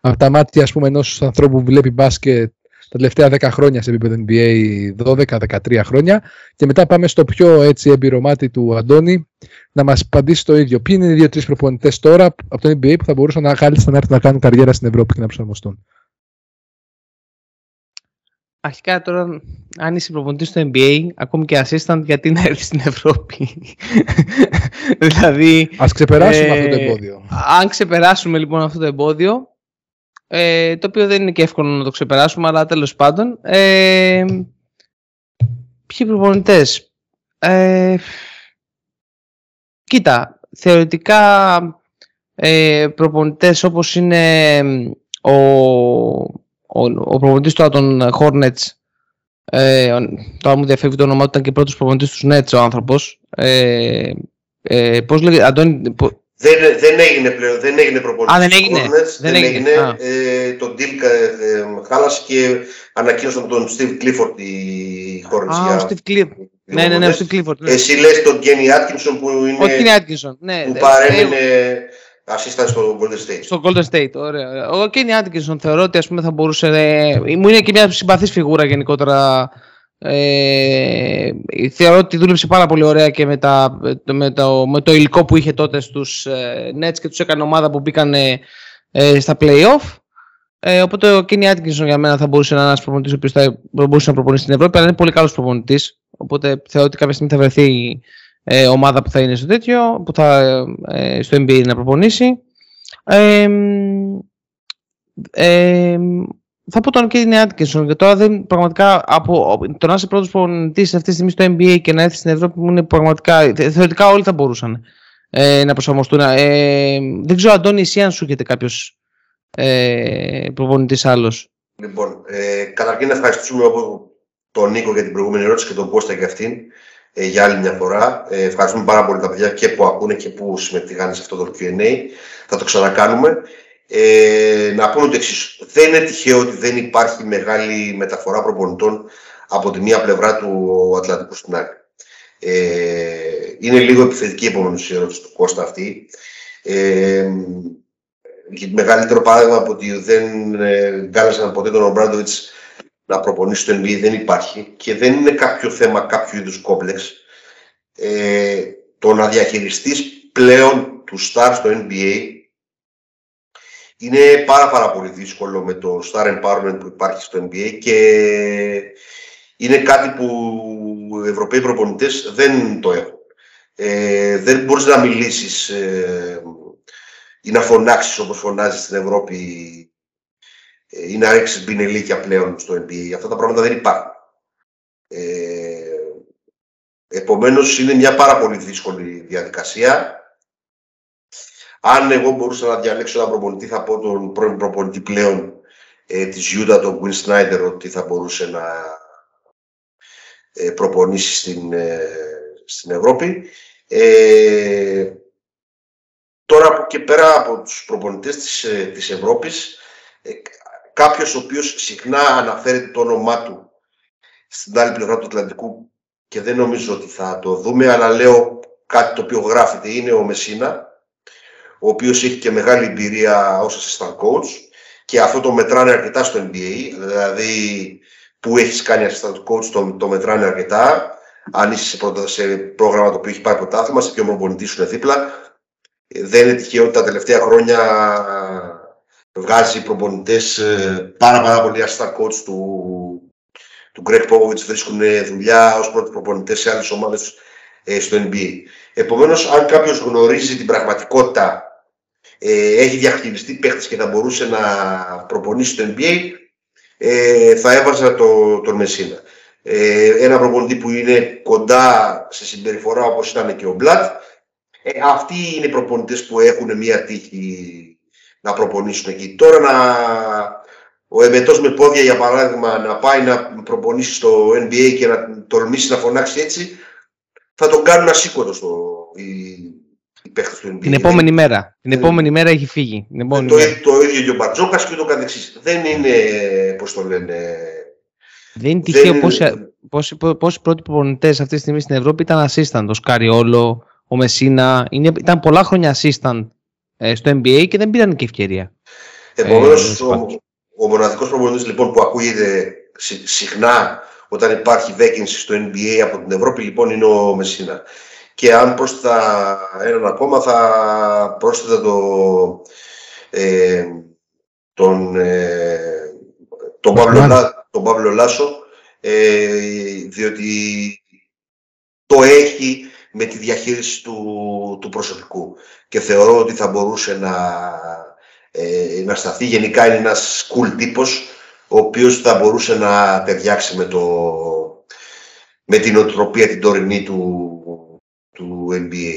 από τα μάτια ας πούμε, ενός ανθρώπου που βλέπει μπάσκετ τα τελευταία 10 χρόνια σε επίπεδο NBA, 12-13 χρόνια και μετά πάμε στο πιο έτσι έμπειρο μάτι του Αντώνη να μας απαντήσει το ίδιο. Ποιοι είναι οι δύο-τρεις προπονητές τώρα από το NBA που θα μπορούσαν να, να έρθουν να κάνουν καριέρα στην Ευρώπη και να προσαρμοστούν; Αρχικά τώρα, αν είσαι προπονητής στο NBA, ακόμη και assistant, γιατί να έρθεις στην Ευρώπη; δηλαδή... Ας ξεπεράσουμε ε, αυτό το εμπόδιο. Αν ξεπεράσουμε λοιπόν αυτό το εμπόδιο, ε, το οποίο δεν είναι και εύκολο να το ξεπεράσουμε, αλλά τέλος πάντων. Ε, ποιοι προπονητές; Ε, κοίτα, θεωρητικά ε, προπονητές όπως είναι ο, ο, ο προπονητής τώρα των Hornets ε, τώρα μου διαφεύγει το όνομά του, ήταν και πρώτος προπονητής τους Nets ο άνθρωπος. Ε, ε, πώς λέγεται, Αντώνη, δεν, δεν έγινε πλέον, δεν έγινε προπονητής. Α, δεν έγινε. Hornets, Δεν δεν, έγινε. έγινε. Α. Ε, τον deal ε, ε, χάλασε και ανακοίνωσαν τον Steve Clifford η Hornets. Α, για ο Steve Clifford. Ναι, ναι, ναι, ο Steve Clifford. Ναι. Εσύ λες τον Kenny Atkinson που είναι, Ο Kenny Atkinson, ναι. που ε, παρέμεινε assistant στο Golden State. Στο Golden State, ωραία. Ο Kenny Atkinson θεωρώ ότι ας πούμε θα μπορούσε. ε, μου είναι και μια συμπαθής φιγούρα γενικότερα. Ε, θεωρώ ότι δούλεψε πάρα πολύ ωραία και με, τα, με, το, με το υλικό που είχε τότε στους ε, Nets και τους έκανε ομάδα που μπήκαν ε, ε, στα play-off. Ε, οπότε ο Kenny Atkinson για μένα θα μπορούσε να είναι ένας προπονητής ο οποίος θα μπορούσε να προπονήσει στην Ευρώπη, αλλά είναι πολύ καλός προπονητής. Οπότε θεωρώ ότι κάποια στιγμή θα βρεθεί ε, ομάδα που θα είναι στο τέτοιο, που θα ε, στο NBA να προπονήσει. Ε, ε, θα πω τον Kenny Atkinson και τώρα δεν, πραγματικά από το να είσαι πρώτος προπονητής αυτή τη στιγμή στο NBA και να έρθεις στην Ευρώπη μου είναι πραγματικά, θε- θεωρητικά όλοι θα μπορούσαν ε, να προσαρμοστούν. Ε, δεν ξέρω Αντώνη εσύ αν σου έχετε κάποιος ε, προπονητής άλλος. Λοιπόν, ε, καταρχήν να ευχαριστήσουμε από τον Νίκο για την προηγούμενη ερώτηση και τον Κώστα για αυτήν ε, για άλλη μια φορά. Ε, ευχαριστούμε πάρα πολύ τα παιδιά και που ακούνε και που συμμετείχαν σε αυτό το Q&A. Θα το ξανακάνουμε. Ε, να πούμε ότι εξής, δεν είναι τυχαίο ότι δεν υπάρχει μεγάλη μεταφορά προπονητών από τη μία πλευρά του Ατλαντικού στην άλλη. Ε, είναι λίγο επιθετική επομένω η ερώτηση του Κώστα αυτή. Ε, μεγαλύτερο παράδειγμα από ότι δεν ε, κάλεσαν ποτέ τον Ομπράντοβιτς να προπονήσει το NBA δεν υπάρχει και δεν είναι κάποιο θέμα κάποιο είδους κόμπλεξ. Ε, το να διαχειριστείς πλέον τους stars στο NBA είναι πάρα πάρα πολύ δύσκολο με το star empowerment που υπάρχει στο NBA και είναι κάτι που οι Ευρωπαίοι προπονητές δεν το έχουν. Ε, δεν μπορείς να μιλήσεις ε, ή να φωνάξεις όπως φωνάζεις στην Ευρώπη ε, ή να ρίξεις μπινελίκια πλέον στο NBA. Αυτά τα πράγματα δεν υπάρχουν. Ε, επομένως είναι μια πάρα πολύ δύσκολη διαδικασία. Αν εγώ μπορούσα να διαλέξω έναν προπονητή θα πω τον πρώην προπονητή πλέον ε, της Utah, τον Quinn Snyder, ότι θα μπορούσε να ε, προπονήσει στην, ε, στην Ευρώπη. Ε, τώρα από και πέρα από τους προπονητές της, ε, της Ευρώπης, ε, κάποιος ο οποίος συχνά αναφέρεται το όνομά του στην άλλη πλευρά του Ατλαντικού και δεν νομίζω ότι θα το δούμε, αλλά λέω κάτι το οποίο γράφεται, είναι ο Μεσίνα, ο οποίος έχει και μεγάλη εμπειρία ως assistant coach και αυτό το μετράνε αρκετά στο NBA, δηλαδή που έχεις κάνει assistant coach το, το μετράνε αρκετά, αν είσαι σε, πρώτα- σε πρόγραμμα το οποίο έχει πάρει πρωτάθλημα, σε ποιον προπονητή σου είναι δίπλα. Ε, Δεν είναι τυχαίο ότι τα τελευταία χρόνια βγάζει προπονητές ε, πάρα, πάρα πολλοί assistant coach του, του Greg Popovich βρίσκουν δουλειά ως πρώτοι προπονητές σε άλλες ομάδες ε, στο NBA. Επομένως, αν κάποιος γνωρίζει την πραγματικότητα, ε, έχει διαχειριστεί παίχτες και θα μπορούσε να προπονήσει το NBA, ε, θα έβαζα το, τον Μεσίνα. Ε, ένα προπονητή που είναι κοντά σε συμπεριφορά όπως ήταν και ο Μπλατ. Ε, αυτοί είναι οι προπονητές που έχουν μία τύχη να προπονήσουν εκεί. Τώρα να, ο Εμετός με πόδια για παράδειγμα να πάει να προπονήσει στο NBA και να τολμήσει να φωνάξει έτσι θα τον κάνουν ασήκωτο στο, οι, οι παίχτες του NBA. Την επόμενη μέρα. Την δεν- επόμενη μέρα έχει φύγει. Την επόμενη το, μέρα. ίδιο- το ίδιο και ο Μπαρτζόκας και το καθεξής. Δεν είναι, πώς το λένε, Δεν είναι δεν τυχαίο είναι- πόσοι, πόσοι, πόσοι πρώτοι προπονητές αυτή τη στιγμή στην Ευρώπη ήταν assistant. Ο Σκαριόλο, ο Μεσίνα. Είναι, ήταν πολλά χρόνια assistant ε, στο NBA και δεν πήραν και ευκαιρία. Επομένως, Ε, ο, ο μοναδικός προπονητής λοιπόν που ακούγεται συ- συχνά όταν υπάρχει vacancy στο NBA από την Ευρώπη λοιπόν είναι ο Μεσίνα. Και αν πρόσθετα έναν ακόμα θα πρόσθετα το, ε, τον, ε, τον, Παύλο, Μάλιστα. Λά- τον Παύλο Λάσο ε, διότι το έχει με τη διαχείριση του, του προσωπικού και θεωρώ ότι θα μπορούσε να, ε, να σταθεί. Γενικά είναι ένας cool τύπος ο οποίος θα μπορούσε να ταιριάξει με, το, με την οτροπία την τωρινή του, του NBA.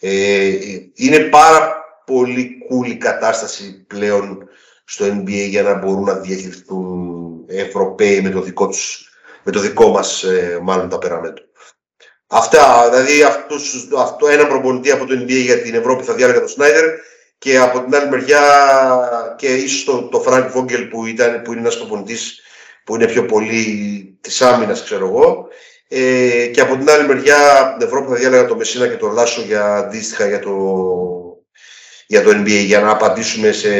Ε, είναι πάρα πολύ cool η κατάσταση πλέον στο NBA για να μπορούν να διαχειριστούν Ευρωπαίοι με το δικό, τους, με το δικό μας ε, μάλλον ταπεραμέντο. Αυτά, δηλαδή αυτούς, αυτό ένα προπονητή από το NBA για την Ευρώπη θα διάλεγα τον Σνάιντερ και από την άλλη μεριά και ίσως το, το Frank Vogel που, ήταν, που είναι ένας προπονητής που είναι πιο πολύ της άμυνας ξέρω εγώ ε, και από την άλλη μεριά από την Ευρώπη θα διάλεγα τον Μεσίνα και τον Λάσο για αντίστοιχα για το, για το NBA για να απαντήσουμε σε,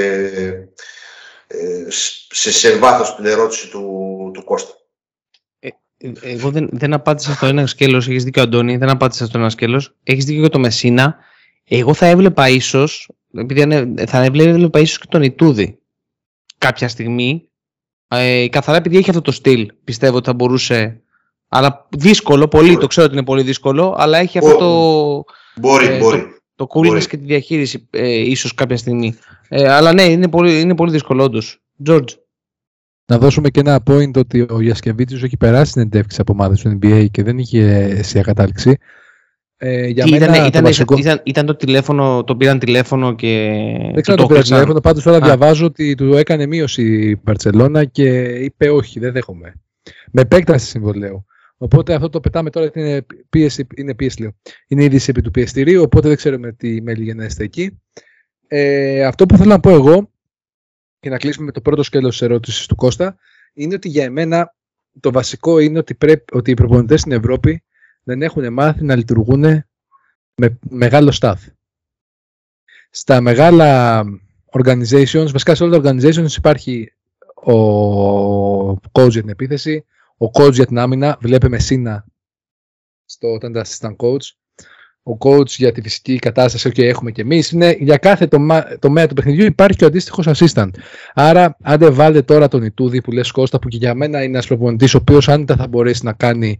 ε, σε, σε βάθος την ερώτηση του, του Κώστα. Ε, εγώ δεν, δεν απάντησα στο ένα σκέλος, έχεις δίκιο Αντώνη, δεν απάντησα στο ένα σκέλος. Έχεις δίκιο για το Μεσίνα. Εγώ θα έβλεπα ίσως, επειδή θα έβλεπα ίσως και τον Ιτούδη κάποια στιγμή, ε, καθαρά επειδή έχει αυτό το στυλ, πιστεύω ότι θα μπορούσε αλλά δύσκολο, πολύ, το ξέρω ότι είναι πολύ δύσκολο, αλλά έχει αυτό το... Μπορεί, ε, μπορεί. Το, το coolness και τη διαχείριση ε, ίσως κάποια στιγμή. Ε, αλλά ναι, είναι πολύ, είναι πολύ δύσκολο όντως. George. Να δώσουμε και ένα point ότι ο Γιασκεβίτσιος έχει περάσει την εντεύξη από ομάδες του NBA και δεν είχε σε κατάληξη. Ε, για μένα ήταν, ήταν, βασικό... ήταν, ήταν, το τηλέφωνο, το πήραν τηλέφωνο και. Δεν ξέρω το, το πήραν τηλέφωνο. Πάντως τώρα Α. διαβάζω ότι του έκανε μείωση η Μπαρσελόνα και είπε όχι, δεν δέχομαι. Με επέκταση συμβολέου. Οπότε αυτό το πετάμε τώρα είναι πίεση, είναι πίεση λέω. Είναι είδηση επί του πιεστηρίου, οπότε δεν ξέρουμε τι μέλη γενέστε εκεί. Ε, αυτό που θέλω να πω εγώ, και να κλείσουμε με το πρώτο σκέλος της ερώτησης του Κώστα, είναι ότι για εμένα το βασικό είναι ότι, πρέπει, ότι οι προπονητές στην Ευρώπη δεν έχουν μάθει να λειτουργούν με μεγάλο staff. Στα μεγάλα organizations, βασικά σε όλα τα organizations υπάρχει ο coach για την επίθεση, ο coach για την άμυνα, βλέπε Μεσίνα στο, όταν ήταν assistant coach. Ο coach για τη φυσική κατάσταση, και έχουμε και εμείς. Για κάθε τομέα του παιχνιδιού υπάρχει και ο αντίστοιχος assistant. Άρα, αν δεν βάλετε τώρα τον Ιτούδη που λες Κώστα, που και για μένα είναι ένας προπονητής, ο οποίος άνετα θα μπορέσει να κάνει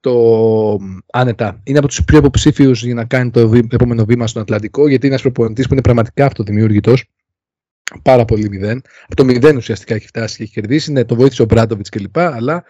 το άνετα. Είναι από τους πιο υποψήφιους για να κάνει το επόμενο βήμα στον Ατλαντικό, γιατί είναι ένας προπονητής που είναι πραγματικά αυτοδημιούργητος. Πάρα πολύ μηδέν. Από το μηδέν ουσιαστικά έχει φτάσει και έχει κερδίσει. Ναι, το βοήθησε ο Μπράντοβιτς κλπ. Αλλά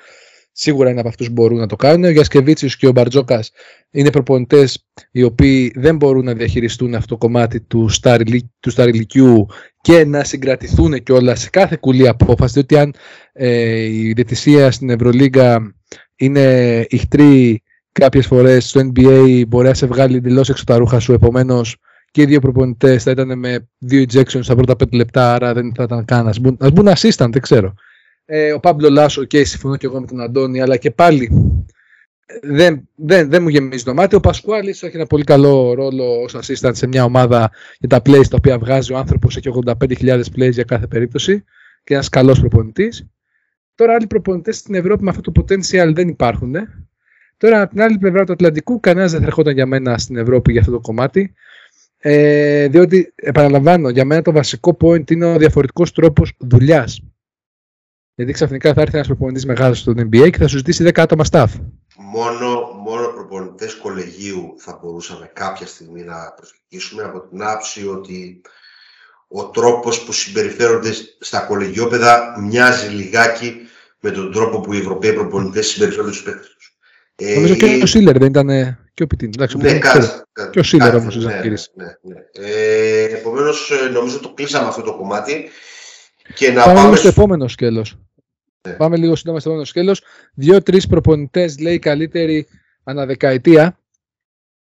Σίγουρα είναι από αυτούς που μπορούν να το κάνουν. Ο Γιασκεβίτσιος και ο Μπαρτζόκας είναι προπονητές οι οποίοι δεν μπορούν να διαχειριστούν αυτό το κομμάτι του στάρ ηλικιού και να συγκρατηθούν κιόλας σε κάθε κουλή απόφαση. Διότι αν ε, η διαιτησία στην Ευρωλίγκα είναι ηχτρή κάποιες φορές στο NBA, μπορεί να σε βγάλει εντελώς έξω τα ρούχα σου. Επομένως, και οι δύο προπονητές θα ήταν με δύο ejections στα πρώτα πέντε λεπτά, άρα δεν θα ήταν καν. Α μπουν assistant, δεν ξέρω. Ε, ο Πάμπλο Λάσο, και συμφωνώ και εγώ με τον Αντώνη, αλλά και πάλι δεν, δεν, δεν μου γεμίζει το μάτι. Ο Πασκουάλης έχει ένα πολύ καλό ρόλο ως assistant σε μια ομάδα για τα plays τα οποία βγάζει ο άνθρωπος. Έχει 85.000 plays για κάθε περίπτωση και ένας καλός προπονητής. Τώρα άλλοι προπονητές στην Ευρώπη με αυτό το potential δεν υπάρχουν. Ε. Τώρα από την άλλη πλευρά του Ατλαντικού, κανένας δεν θα ερχόταν για μένα στην Ευρώπη για αυτό το κομμάτι. Ε, διότι, επαναλαμβάνω, για μένα το βασικό point είναι ο διαφορετικός τρόπος δουλειάς. Γιατί ξαφνικά θα έρθει ένας προπονητής μεγάλος στο NBA και θα σου ζητήσει 10 άτομα staff. Μόνο, μόνο προπονητέ κολεγίου θα μπορούσαμε κάποια στιγμή να προσεγγίσουμε από την άψη ότι ο τρόπος που συμπεριφέρονται στα κολεγιόπεδα μοιάζει λιγάκι με τον τρόπο που οι Ευρωπαίοι προπονητές συμπεριφέρονται στους παίκτες τους. Ε, Νομίζω και ο Σίλερ δεν ήταν. Και ο Πιτίν. Εντάξει, ναι, κάτι, και ο Σίλερ όμως. Ναι, ναι, ναι, ναι. Ε, Επομένως, ε, νομίζω το κλείσαμε αυτό το κομμάτι. Και να πάμε, πάμε στο επόμενο σκέλος. Ναι. Πάμε λίγο σύντομα στο επόμενο σκέλος. Δύο-τρεις προπονητές λέει καλύτεροι αναδεκαετία,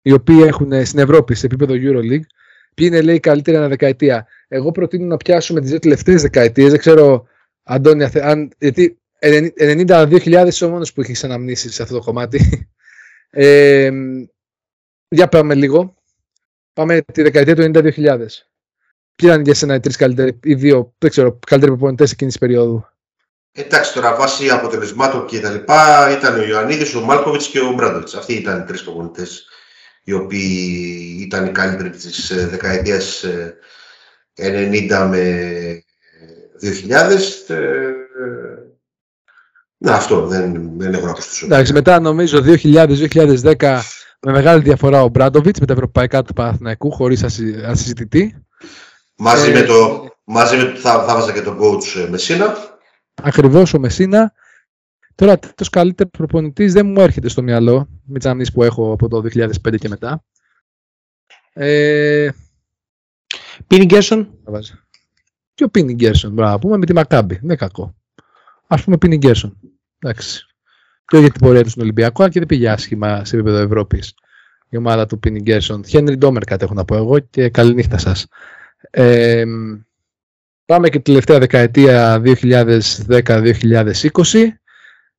οι οποίοι έχουν στην Ευρώπη σε επίπεδο Euroleague. Ποιοι είναι λέει καλύτεροι αναδεκαετία. Εγώ προτείνω να πιάσουμε τις δύο τελευταίες δεκαετίες. Δεν ξέρω, Αντώνια, αν, γιατί 92.000 ο μόνος που έχει αναμνήσει σε αυτό το κομμάτι. Ε, για πάμε λίγο. Πάμε τη δεκαετία του 92.000. Ποιοι ήταν για σένα οι τρεις καλύτεροι, οι δύο, δεν ξέρω, καλύτεροι προπονητές εκείνης της περίοδου; Εντάξει, τώρα βάσει αποτελεσμάτων και τα λοιπά ήταν ο Ιωαννίδης, ο Μάλκοβιτς και ο Μπράντοβιτς. Αυτοί ήταν οι τρεις προπονητές οι οποίοι ήταν οι καλύτεροι της ε, δεκαετίας 90 ε, με 2000. Ε, να, αυτό δεν, δεν έχω να προσθέσω. Εντάξει, μετά νομίζω 2000-2010 με μεγάλη διαφορά ο Μπράντοβιτς με τα ευρωπαϊκά του Παναθηναϊκού χωρίς ασυζητητή. Μαζί, με το, μαζί με το, θα, θα βάζα και τον coach ε, Μεσίνα. Ακριβώς ο Μεσίνα. Τώρα το καλύτερος προπονητής δεν μου έρχεται στο μυαλό με τις που έχω από το 2005 και μετά. Ε... Πίνι Γκέρσον. Και ο Πίνι Γκέρσον, μπράβο, πούμε με τη Μακάμπη. Δεν κακό. Α πούμε Πίνι Γκέρσον. Εντάξει. Και για την πορεία του στον Ολυμπιακό, αλλά και δεν πήγε άσχημα σε επίπεδο Ευρώπης η ομάδα του Πίνι Γκέρσον. Χένρι Ντόμερ κάτι έχω να πω εγώ και καλή νύχτα σας. Ε, πάμε και τη τελευταία δεκαετία 2010-2020.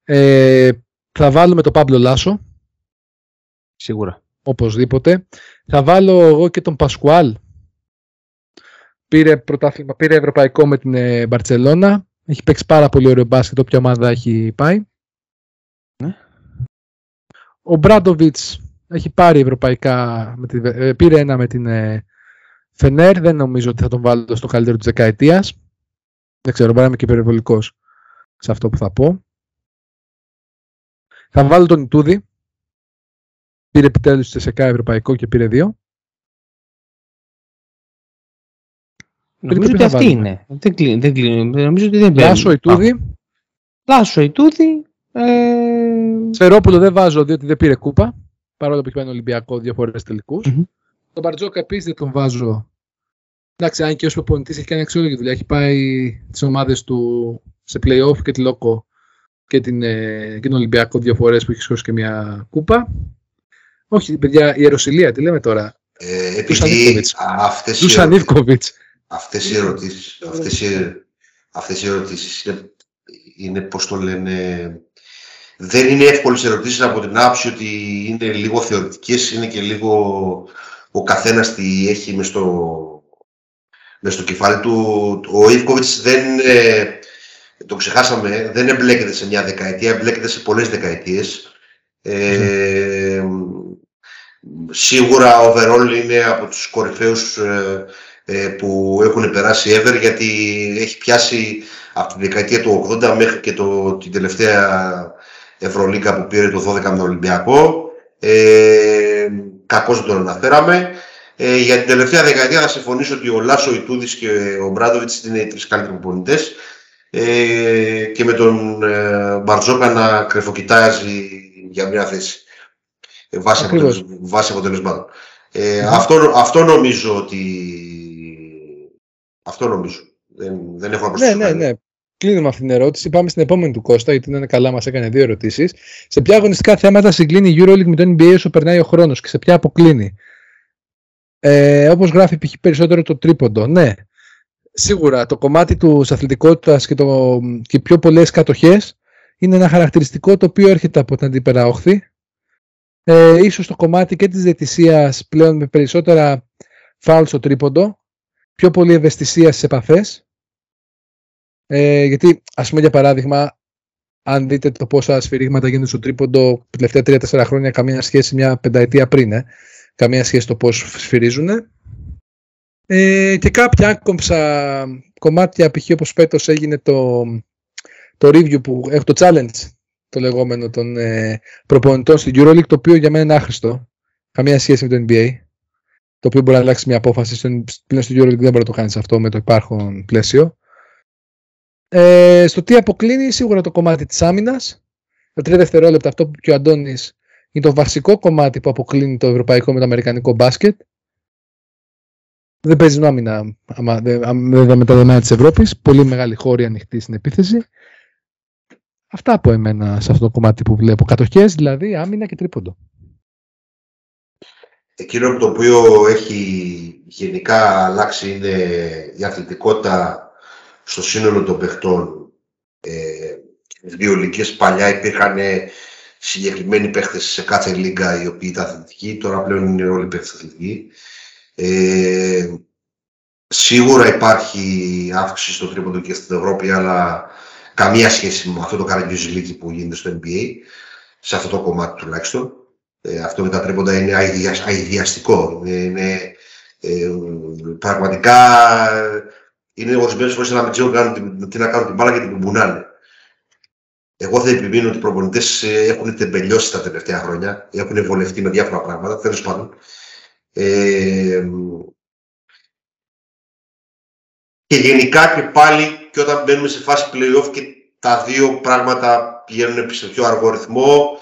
Ε, θα βάλουμε το Παύλο Λάσο. Σίγουρα. Οπωσδήποτε. Θα βάλω εγώ και τον Πασκουάλ. Πήρε, πρωτάθλημα, πήρε ευρωπαϊκό με την ε, Μπαρτσελώνα. Έχει παίξει πάρα πολύ ωραίο μπάσκετ, όποια ομάδα έχει πάει. Ναι. Ο Μπράντοβιτς έχει πάρει ευρωπαϊκά, με τη, ε, πήρε ένα με την ε, Φενέρ. Δεν νομίζω ότι θα τον βάλω στο καλύτερο της δεκαετίας. Δεν ξέρω, μπορεί να είμαι και υπερβολικός σε αυτό που θα πω. Θα βάλω τον Ιτούδη. Πήρε επιτέλους σε ΣΕΚΑ ευρωπαϊκό και πήρε δύο. Νομίζω ότι αυτή είναι. Δεν κλείνει. Δεν κλείνει. Νομίζω ότι δεν Λάσο Ιτούδη. Λάσο Ιτούδη. Ε... Σφερόπουλο δεν βάζω διότι δεν πήρε κούπα. Παρόλο που έχει πάει Ολυμπιακό δύο φορές τελικούς. Μμμ. Τον Μπαρτζόκα επίσης δεν τον βάζω. Εντάξει, αν και ως προπονητής έχει κάνει αξιόλογη δουλειά. Έχει πάει τις ομάδες του σε playoff και τη Λόκο και, την, ε, και τον Ολυμπιακό δύο φορές που έχει σώσει και μια κούπα. Όχι, παιδιά, η Ιεροσιλία, τι λέμε τώρα. Ε, επειδή Ντουσανίβκοβιτς. αυτές οι, Τους Σανίβκοβιτ. αυτές οι ερωτήσεις, αυτές οι, αυτές οι ερωτήσεις είναι, είναι, πώς το λένε, δεν είναι εύκολες ερωτήσεις από την άποψη ότι είναι λίγο θεωρητικές, είναι και λίγο ο καθένας τι έχει μες στο, μες στο κεφάλι του. Ο Ιβκοβιτς δεν, ε, το ξεχάσαμε, δεν εμπλέκεται σε μια δεκαετία, εμπλέκεται σε πολλές δεκαετίες. Ε, Σίγουρα ο Overall είναι από τους κορυφαίους ε, ε, που έχουν περάσει ever γιατί έχει πιάσει από τη δεκαετία του 80 μέχρι και το, την τελευταία Ευρωλίκα που πήρε το 12 με τον Ολυμπιακό. Ε, κακώς δεν τον αναφέραμε. Ε, για την τελευταία δεκαετία θα συμφωνήσω ότι ο Λάσο, ο Ιτούδης και ο Μπράντοβιτς είναι οι τρεις καλύτεροι προπονητές ε, και με τον ε, Μπαρτζόκα να κρεφοκοιτάζει για μια θέση ε, βάσει, Ακριβώς. αποτελεσ- βάσει αποτελεσμάτων. Ε, αυτό, αυτό νομίζω ότι αυτό νομίζω. Δεν, δεν έχω να Ναι, προσθέσω ναι, κάτι. ναι. Κλείνουμε αυτή την ερώτηση. Πάμε στην επόμενη του Κώστα, γιατί είναι καλά, μας έκανε δύο ερωτήσεις. Σε ποια αγωνιστικά θέματα συγκλίνει η Euroleague με το NBA όσο περνάει ο χρόνος και σε ποια αποκλίνει; Ε, Όπως γράφει π.χ. περισσότερο το τρίποντο. Ναι, σίγουρα το κομμάτι του αθλητικότητας και, το, και οι πιο πολλές κατοχές είναι ένα χαρακτηριστικό το οποίο έρχεται από την αντιπεραόχθη. Ε, ίσως το κομμάτι και της διαιτησίας πλέον με περισσότερα φάουλ στο τρίποντο, πιο πολύ ευαισθησία στις επαφές. Ε, γιατί, ας πούμε για παράδειγμα, αν δείτε το πόσα σφυρίγματα γίνονται στο τρίποντο τα τελευταία 3-4 χρόνια, καμία σχέση μια πενταετία πριν, ε. καμία σχέση το πώς σφυρίζουν. Ε, και κάποια άκομψα κομμάτια, π.χ. όπως φέτος έγινε το, το review που έχω το challenge το λεγόμενο των ε, προπονητών στην EuroLeague, το οποίο για μένα είναι άχρηστο. Καμία σχέση με το NBA. Το οποίο μπορεί να αλλάξει μια απόφαση. Στο, πλέον στο EuroLeague δεν μπορεί να το κάνεις αυτό με το υπάρχον πλαίσιο. Ε, στο τι αποκλίνει σίγουρα το κομμάτι της άμυνας. Τα τρία δευτερόλεπτα αυτό που είπε και ο Αντώνης είναι το βασικό κομμάτι που αποκλίνει το ευρωπαϊκό με το αμερικανικό μπάσκετ. Δεν παίζει άμυνα άμα, δε- άμα- βέβαια με τα δεδομένα της Ευρώπης. Πολύ μεγάλη χώρη ανοιχτή στην επίθεση. Αυτά από εμένα σε αυτό το κομμάτι που βλέπω. Κατοχές δηλαδή, άμυνα και τρίποντο. Εκείνο το οποίο έχει γενικά αλλάξει είναι η αθλητικότητα στο σύνολο των παιχτών. Ε, δύο λίγες παλιά υπήρχαν συγκεκριμένοι παίχτες σε κάθε λίγα οι οποίοι ήταν αθλητικοί, τώρα πλέον είναι όλοι παίχτες αθλητικοί. Ε, σίγουρα υπάρχει αύξηση στο τρίποντο και στην Ευρώπη, αλλά καμία σχέση με αυτό το καραγκιουζιλίκι που γίνεται στο NBA, σε αυτό το κομμάτι τουλάχιστον. Ε, αυτό με τα τρίποντα είναι αηδια- αηδιαστικό. Είναι, είναι, ε, πραγματικά ε, είναι ορισμένε φορέ να μην ξέρουν καν τι- τι να κάνουν την μπάλα και την κουμπουνάνε. Εγώ θα επιμείνω ότι οι προπονητές έχουν τεμπελιώσει τα τελευταία χρόνια. Έχουν βολευτεί με διάφορα πράγματα. Τέλος πάντων. Ε, και γενικά και πάλι και όταν μπαίνουμε σε φάση playoff και τα δύο πράγματα πηγαίνουν σε πιο αργό ρυθμό,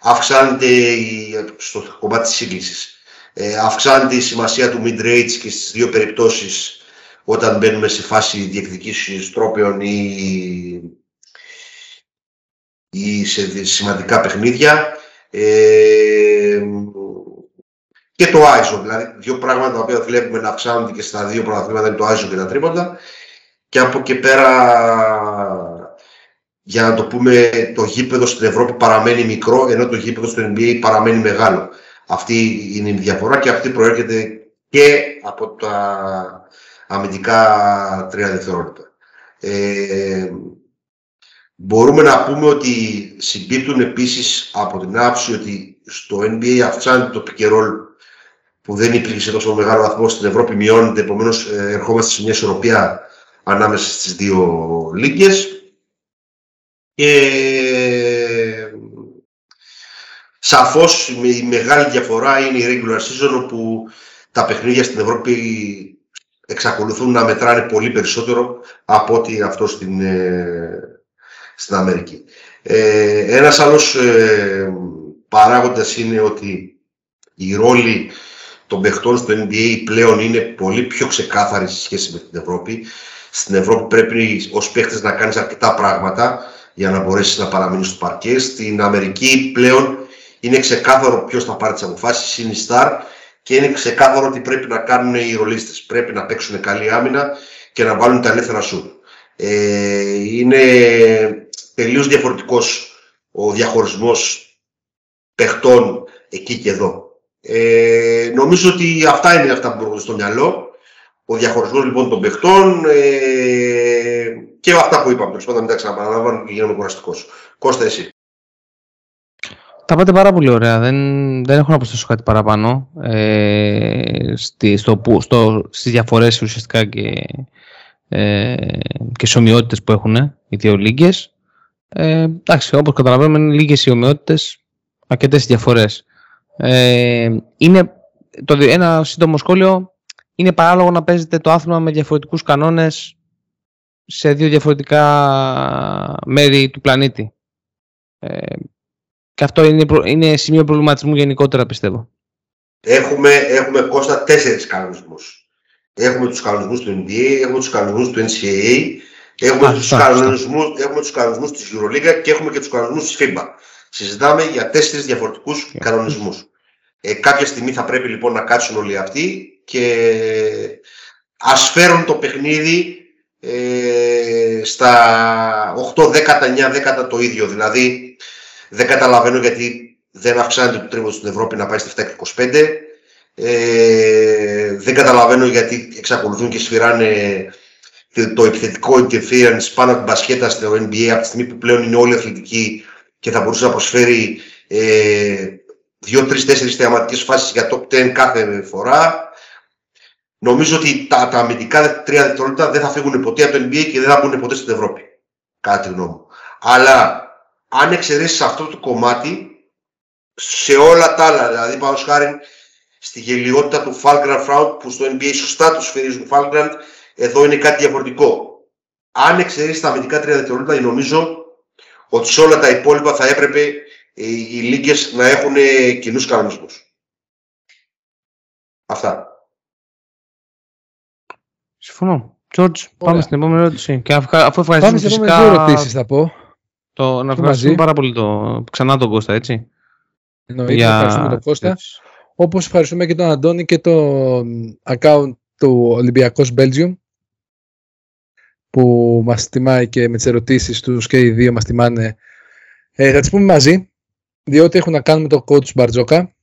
αυξάνεται η, στο κομμάτι της σύγκλησης. Ε, αυξάνεται η σημασία του mid-range και στις δύο περιπτώσεις όταν μπαίνουμε σε φάση διεκδικήσεως τρόπεων ή, ή σε σημαντικά παιχνίδια. Ε, και το ISO, δηλαδή δύο πράγματα τα οποία βλέπουμε να αυξάνονται και στα δύο πρωταθλήματα είναι το ISO και τα τρίποντα. Και από εκεί πέρα, για να το πούμε, το γήπεδο στην Ευρώπη παραμένει μικρό, ενώ το γήπεδο στο NBA παραμένει μεγάλο. Αυτή είναι η διαφορά και αυτή προέρχεται και από τα αμυντικά τρία δευτερόλεπτα. Ε, μπορούμε να πούμε ότι συμπίπτουν επίσης από την άψη ότι στο NBA αυξάνεται το pick που δεν υπήρχε σε τόσο μεγάλο βαθμό στην Ευρώπη, μειώνεται, επομένως ε, ερχόμαστε σε μια ισορροπία ανάμεσα στις δύο λίγκες. Και σαφώς η μεγάλη διαφορά είναι η regular season όπου τα παιχνίδια στην Ευρώπη εξακολουθούν να μετράνε πολύ περισσότερο από ότι αυτό στην, ε, στην Αμερική. Ε, ένας άλλος ε, παράγοντας είναι ότι η ρόλη των παιχτών στο NBA πλέον είναι πολύ πιο ξεκάθαρη σε σχέση με την Ευρώπη. Στην Ευρώπη πρέπει ως παίχτες να κάνεις αρκετά πράγματα για να μπορέσεις να παραμείνεις στο παρκέ. Στην Αμερική πλέον είναι ξεκάθαρο ποιος θα πάρει τις αποφάσεις, είναι η Star και είναι ξεκάθαρο ότι πρέπει να κάνουν οι ρολίστες. Πρέπει να παίξουν καλή άμυνα και να βάλουν τα ελεύθερα σου. Ε, είναι τελείως διαφορετικός ο διαχωρισμός παιχτών εκεί και εδώ. Ε, νομίζω ότι αυτά είναι αυτά που μπορούν στο μυαλό. Ο διαχωρισμός λοιπόν των παιχτών ε, και αυτά που είπαμε. Τέλος πάντων, μην τα ξαναπαναλαμβάνω και γίνομαι κουραστικός. Κώστα, εσύ. Τα πάτε πάρα πολύ ωραία. Δεν, δεν έχω να προσθέσω κάτι παραπάνω ε, στη, στο, στο, στις διαφορές ουσιαστικά και, ε, και σε ομοιότητες που έχουν οι δύο λίγκες. Ε, εντάξει, όπως καταλαβαίνουμε είναι λίγες οι ομοιότητες, αρκετές διαφορές. Ε, είναι, το, ένα σύντομο σχόλιο, είναι παράλογο να παίζετε το άθλημα με διαφορετικούς κανόνες σε δύο διαφορετικά μέρη του πλανήτη. Ε, και αυτό είναι, είναι σημείο προβληματισμού γενικότερα πιστεύω. Έχουμε, έχουμε Κώστα τέσσερις κανονισμούς. Έχουμε τους κανονισμούς του NBA, έχουμε τους κανονισμούς του NCAA, έχουμε, τους, κανονισμούς, έχουμε τους κανονισμούς της EuroLeague και έχουμε και τους κανονισμούς της FIBA. Συζητάμε για τέσσερις διαφορετικούς yeah. κανονισμούς. Ε, κάποια στιγμή θα πρέπει λοιπόν να κάτσουν όλοι αυτοί και ας φέρουν το παιχνίδι ε, στα 8 10 9 10 το ίδιο. Δηλαδή δεν καταλαβαίνω γιατί δεν αυξάνεται το τρίβο στην Ευρώπη να πάει στη 7 25. Ε, δεν καταλαβαίνω γιατί εξακολουθούν και σφυράνε το επιθετικό interference πάνω από την μπασκέτα στο NBA από τη στιγμή που πλέον είναι όλοι αθλητικοί και θα μπορούσε να προσφέρει ε, δύο, τρεις, τέσσερις θεαματικές φάσεις για top 10 κάθε φορά. Νομίζω ότι τα, τα αμυντικά τρία δευτερόλεπτα δεν θα φύγουν ποτέ από το NBA και δεν θα μπουν ποτέ στην Ευρώπη. Κατά τη γνώμη μου. Αλλά αν εξαιρέσεις αυτό το κομμάτι, σε όλα τα άλλα, δηλαδή πάνω χάρη στη γελιότητα του Falkland Fraud που στο NBA σωστά τους σφυρίζουν Falkland, εδώ είναι κάτι διαφορετικό. Αν εξαιρέσεις τα αμυντικά τρία δευτερόλεπτα, νομίζω ότι σε όλα τα υπόλοιπα θα έπρεπε οι, οι λίγκες να έχουν κοινούς κανονισμούς. Αυτά. Συμφωνώ. George, πάμε στην επόμενη ερώτηση. Και αφού ευχαριστούμε πάμε φυσικά... Πάμε δύο ερωτήσεις θα πω. Το, να ευχαριστούμε πάρα πολύ το, ξανά τον Κώστα, έτσι. Εννοείται, Για... ευχαριστούμε τον Κώστα. Όπως ευχαριστούμε και τον Αντώνη και το account του Ολυμπιακός Belgium που μας τιμάει και με τις ερωτήσεις τους και οι δύο μας τιμάνε. Ε, θα τις πούμε μαζί, διότι έχουν να κάνουν με το coach Μπαρτζόκα.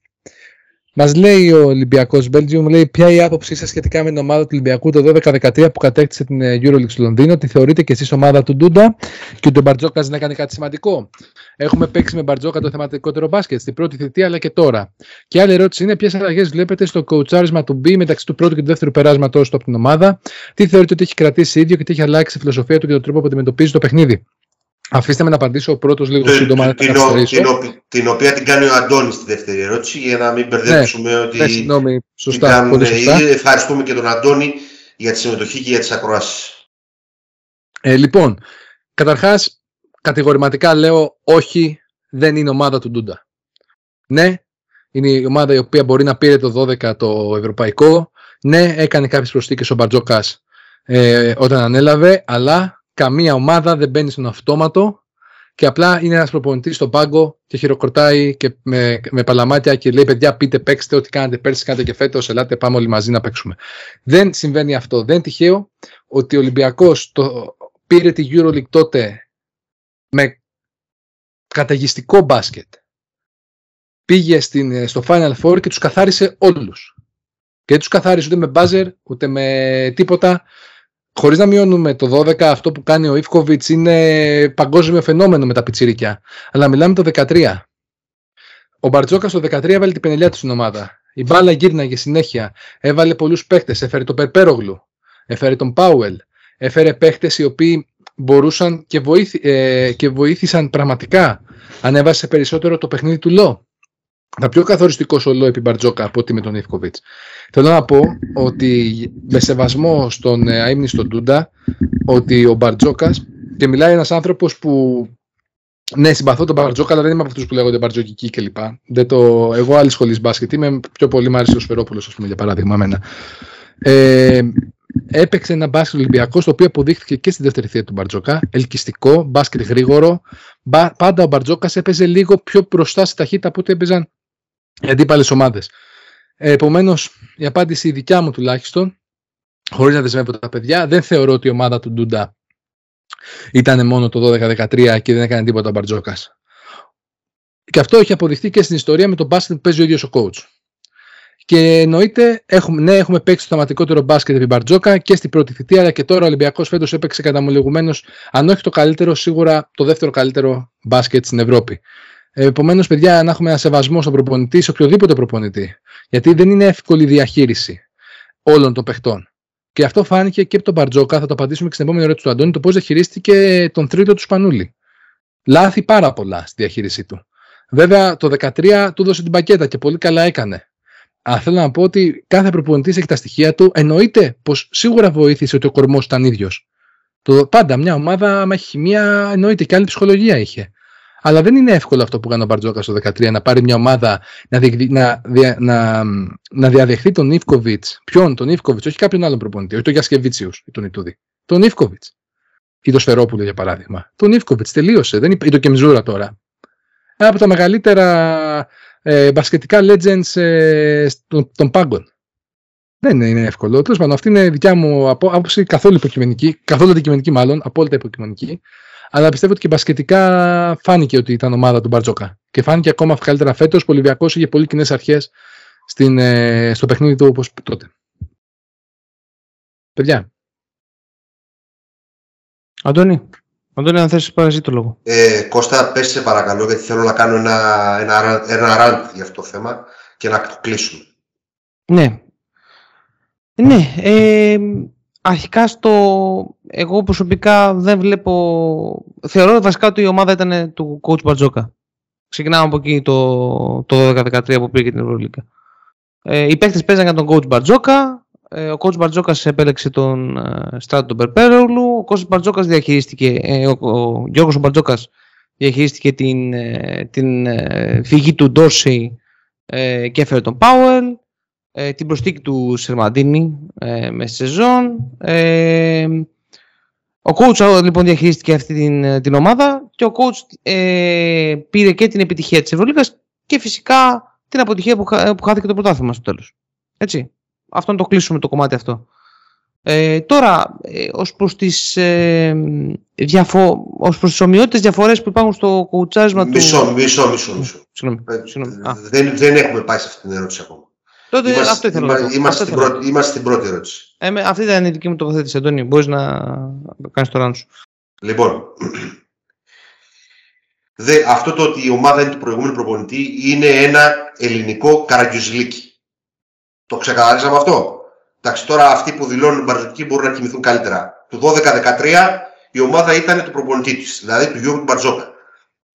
Μας λέει ο Ολυμπιακός Belgium, λέει ποια η άποψή σας σχετικά με την ομάδα του Ολυμπιακού το 12-13 που κατέκτησε την ε, Euroleague στο Λονδίνο; Τη θεωρείτε και εσείς ομάδα του Ντούντα; Και ότι ο Μπαρτζόκας δεν έκανε κάτι σημαντικό. Έχουμε παίξει με Μπαρτζόκα το θεματικότερο μπάσκετ στην πρώτη θητεία αλλά και τώρα. Και άλλη ερώτηση είναι ποιες αλλαγές βλέπετε στο κοουτσάρισμα του B μεταξύ του πρώτου και του δεύτερου περάσματος του από την ομάδα; Τι θεωρείτε ότι έχει κρατήσει ίδιο και τι έχει αλλάξει η φιλοσοφία του και τον τρόπο που αντιμετωπίζει το παιχνίδι; Αφήστε με να απαντήσω ο πρώτος λίγο σύντομα. Την, την, την, οποία την κάνει ο Αντώνης στη δεύτερη ερώτηση για να μην μπερδέψουμε ναι, ότι. Ναι, συγγνώμη, σωστά. Ήταν, σωστά. Ευχαριστούμε και τον Αντώνη για τη συμμετοχή και για τις ακροάσεις. Ε, λοιπόν, καταρχάς, κατηγορηματικά λέω όχι, δεν είναι ομάδα του Ντούντα. Ναι, είναι η ομάδα η οποία μπορεί να πήρε το 12 το ευρωπαϊκό. Ναι, έκανε κάποιες προσθήκες ο Μπαρτζόκας ε, όταν ανέλαβε, αλλά καμία ομάδα δεν μπαίνει στον αυτόματο και απλά είναι ένας προπονητής στον πάγκο και χειροκροτάει και με, με παλαμάτια και λέει παιδιά πείτε παίξτε ό,τι κάνετε πέρσι, κάνετε και φέτος, ελάτε πάμε όλοι μαζί να παίξουμε. Δεν συμβαίνει αυτό. Δεν είναι τυχαίο ότι ο Ολυμπιακός το, πήρε τη EuroLeague τότε με καταιγιστικό μπάσκετ. Πήγε στην, στο Final Four και τους καθάρισε όλους. Και δεν τους καθάρισε ούτε με μπάζερ, ούτε με τίποτα. Χωρίς να μειώνουμε το 12, αυτό που κάνει ο Ιφκοβιτς είναι παγκόσμιο φαινόμενο με τα πιτσίρικια. Αλλά μιλάμε το 13. Ο Μπαρτζόκα το 13 έβαλε την πενελιά του στην ομάδα. Η μπάλα γύρναγε συνέχεια. Έβαλε πολλούς παίχτε. Έφερε τον Περπέρογλου. Έφερε τον Πάουελ. Έφερε παίχτε οι οποίοι μπορούσαν και, βοήθη, ε, και βοήθησαν πραγματικά. Ανέβασε περισσότερο το παιχνίδι του Λό. Τα πιο καθοριστικό ο Λό επί Μπαρτζόκα από ότι με τον Ιφκοβιτ. Θέλω να πω ότι με σεβασμό στον ε, αείμνηστο Ντούντα ότι ο Μπαρτζόκας και μιλάει ένας άνθρωπος που ναι, συμπαθώ τον Μπαρτζόκα, αλλά δεν είμαι από αυτούς που λέγονται Μπαρτζοκικοί κλπ. Δεν το... Εγώ άλλη σχολής μπάσκετ είμαι, πιο πολύ μου άρεσε ο Σφερόπουλος, ας πούμε, για παράδειγμα. Εμένα. Ε, έπαιξε ένα μπάσκετ Ολυμπιακό, το οποίο αποδείχθηκε και στη δεύτερη θεία του Μπαρτζόκα. Ελκυστικό, μπάσκετ γρήγορο. Μπα, πάντα ο Μπαρτζόκας έπαιζε λίγο πιο μπροστά στη ταχύτητα από ό,τι έπαιζαν οι αντίπαλε ομάδες. Ε, Επομένως, η απάντηση η δικιά μου τουλάχιστον, χωρίς να δεσμεύω τα παιδιά, δεν θεωρώ ότι η ομάδα του Ντούντα ήταν μόνο το 12-13 και δεν έκανε τίποτα ο Μπαρτζόκας. Και αυτό έχει αποδειχθεί και στην ιστορία με τον μπάσκετ που παίζει ο ίδιος ο coach. Και εννοείται, έχουμε, ναι, έχουμε παίξει το θεματικότερο μπάσκετ επί Μπαρτζόκα και στην πρώτη θητεία, αλλά και τώρα ο Ολυμπιακός φέτος έπαιξε καταμολυγουμένω, αν όχι το καλύτερο, σίγουρα το δεύτερο καλύτερο μπάσκετ στην Ευρώπη. Επομένως, παιδιά, να έχουμε ένα σεβασμό στον προπονητή, σε οποιοδήποτε προπονητή. Γιατί δεν είναι εύκολη διαχείριση όλων των παιχτών. Και αυτό φάνηκε και από τον Μπαρτζόκα, θα το απαντήσουμε και στην επόμενη ερώτηση του Αντώνη, το πώς διαχειρίστηκε τον τρίτο του Σπανούλη. Λάθη πάρα πολλά στη διαχείρισή του. Βέβαια, το 13 του έδωσε την πακέτα και πολύ καλά έκανε. Αλλά θέλω να πω ότι κάθε προπονητής έχει τα στοιχεία του. Εννοείται πως σίγουρα βοήθησε ότι ο κορμός ήταν ίδιος. Πάντα μια ομάδα, άμα έχει χημεία, εννοείται και άλλη ψυχολογία είχε. Αλλά δεν είναι εύκολο αυτό που κάνει ο Μπαρτζόκα στο 2013 να πάρει μια ομάδα να, να, να, να διαδεχθεί τον Ιφκοβιτ. Ποιον, τον Ιφκοβιτ, όχι κάποιον άλλον προπονητή, όχι τον Γιασκεβίτσιους ή τον Ιτούδη. Τον Ιφκοβιτ. Ή τον Σφερόπουλο για παράδειγμα. Τον Ιφκοβιτ τελείωσε. Δεν ή το Κεμζούρα τώρα. Ένα από τα μεγαλύτερα ε, μπασκετικά legends ε, των, των πάγκων. Δεν είναι εύκολο. Τέλος πάντων, αυτή είναι η δικιά μου άποψη, καθόλου υποκειμενική, καθόλου αντικειμενική μάλλον, απόλυτα υποκειμενική. Αλλά πιστεύω ότι και μπασκετικά φάνηκε ότι ήταν ομάδα του Μπαρτζόκα. Και φάνηκε ακόμα καλύτερα φέτος που ο Ολυμπιακός είχε πολύ κοινές αρχές ε, στο παιχνίδι του όπως τότε. Παιδιά. Αντώνη. Αντώνη, αν θες πάρε το λόγο. Ε, Κώστα, πες σε παρακαλώ, γιατί θέλω να κάνω ένα, ένα, ένα rant για αυτό το θέμα και να το κλείσουμε. Ναι. Ναι, ε, αρχικά στο... Εγώ προσωπικά δεν βλέπω... Θεωρώ βασικά ότι η ομάδα ήταν του coach Μπαρτζόκα. Ξεκινάμε από εκεί το, το 12-13 που πήγε την Ευρωλίκα. Ε, οι παίκτες παίζαν για τον coach Μπαρτζόκα. Ε, ο coach Μπαρτζόκας επέλεξε τον ε, Στράτο τον Περπέρολου. Ο coach Μπαρτζόκας διαχειρίστηκε... Ε, ο, ο Γιώργος Μπαρτζόκας διαχειρίστηκε την, ε, την ε, φυγή του Ντόρσι ε, και έφερε τον Πάουελ ε, την προστίκη του Σερμαντίνη ε, με σεζόν. Ε, ο coach λοιπόν διαχειρίστηκε αυτή την, την ομάδα και ο coach ε, πήρε και την επιτυχία της Ευρωλίγας και φυσικά την αποτυχία που, που χάθηκε το πρωτάθλημα στο τέλος. Έτσι. Αυτό να το κλείσουμε το κομμάτι αυτό. Ε, τώρα, ε, ως προς τις, ε, διαφο... ως προς τις ομοιότητες διαφορές που υπάρχουν στο κουτσάρισμα του... Μισό, μισό, μισό. μισό. Συγγνώμη, συγγνώμη. Δεν, δεν έχουμε πάει σε αυτήν την ερώτηση ακόμα. Τότε είμαστε, αυτό ήθελα να πω. Είμαστε, στην πρώτη, είμαστε στην πρώτη ερώτηση. Ε, αυτή ήταν η δική μου τοποθέτηση, Αντώνη. Μπορείς να κάνεις το ράνο σου. Λοιπόν, δε, αυτό το ότι η ομάδα είναι του προηγούμενου προπονητή είναι ένα ελληνικό καραγκιουζλίκι. Το ξεκαθαρίσαμε αυτό. Εντάξει, τώρα αυτοί που δηλώνουν μπαρζωτικοί μπορούν να κοιμηθούν καλύτερα. Το 12-13 η ομάδα ήταν του προπονητή της, δηλαδή του Γιώργου Μπαρτζόκα.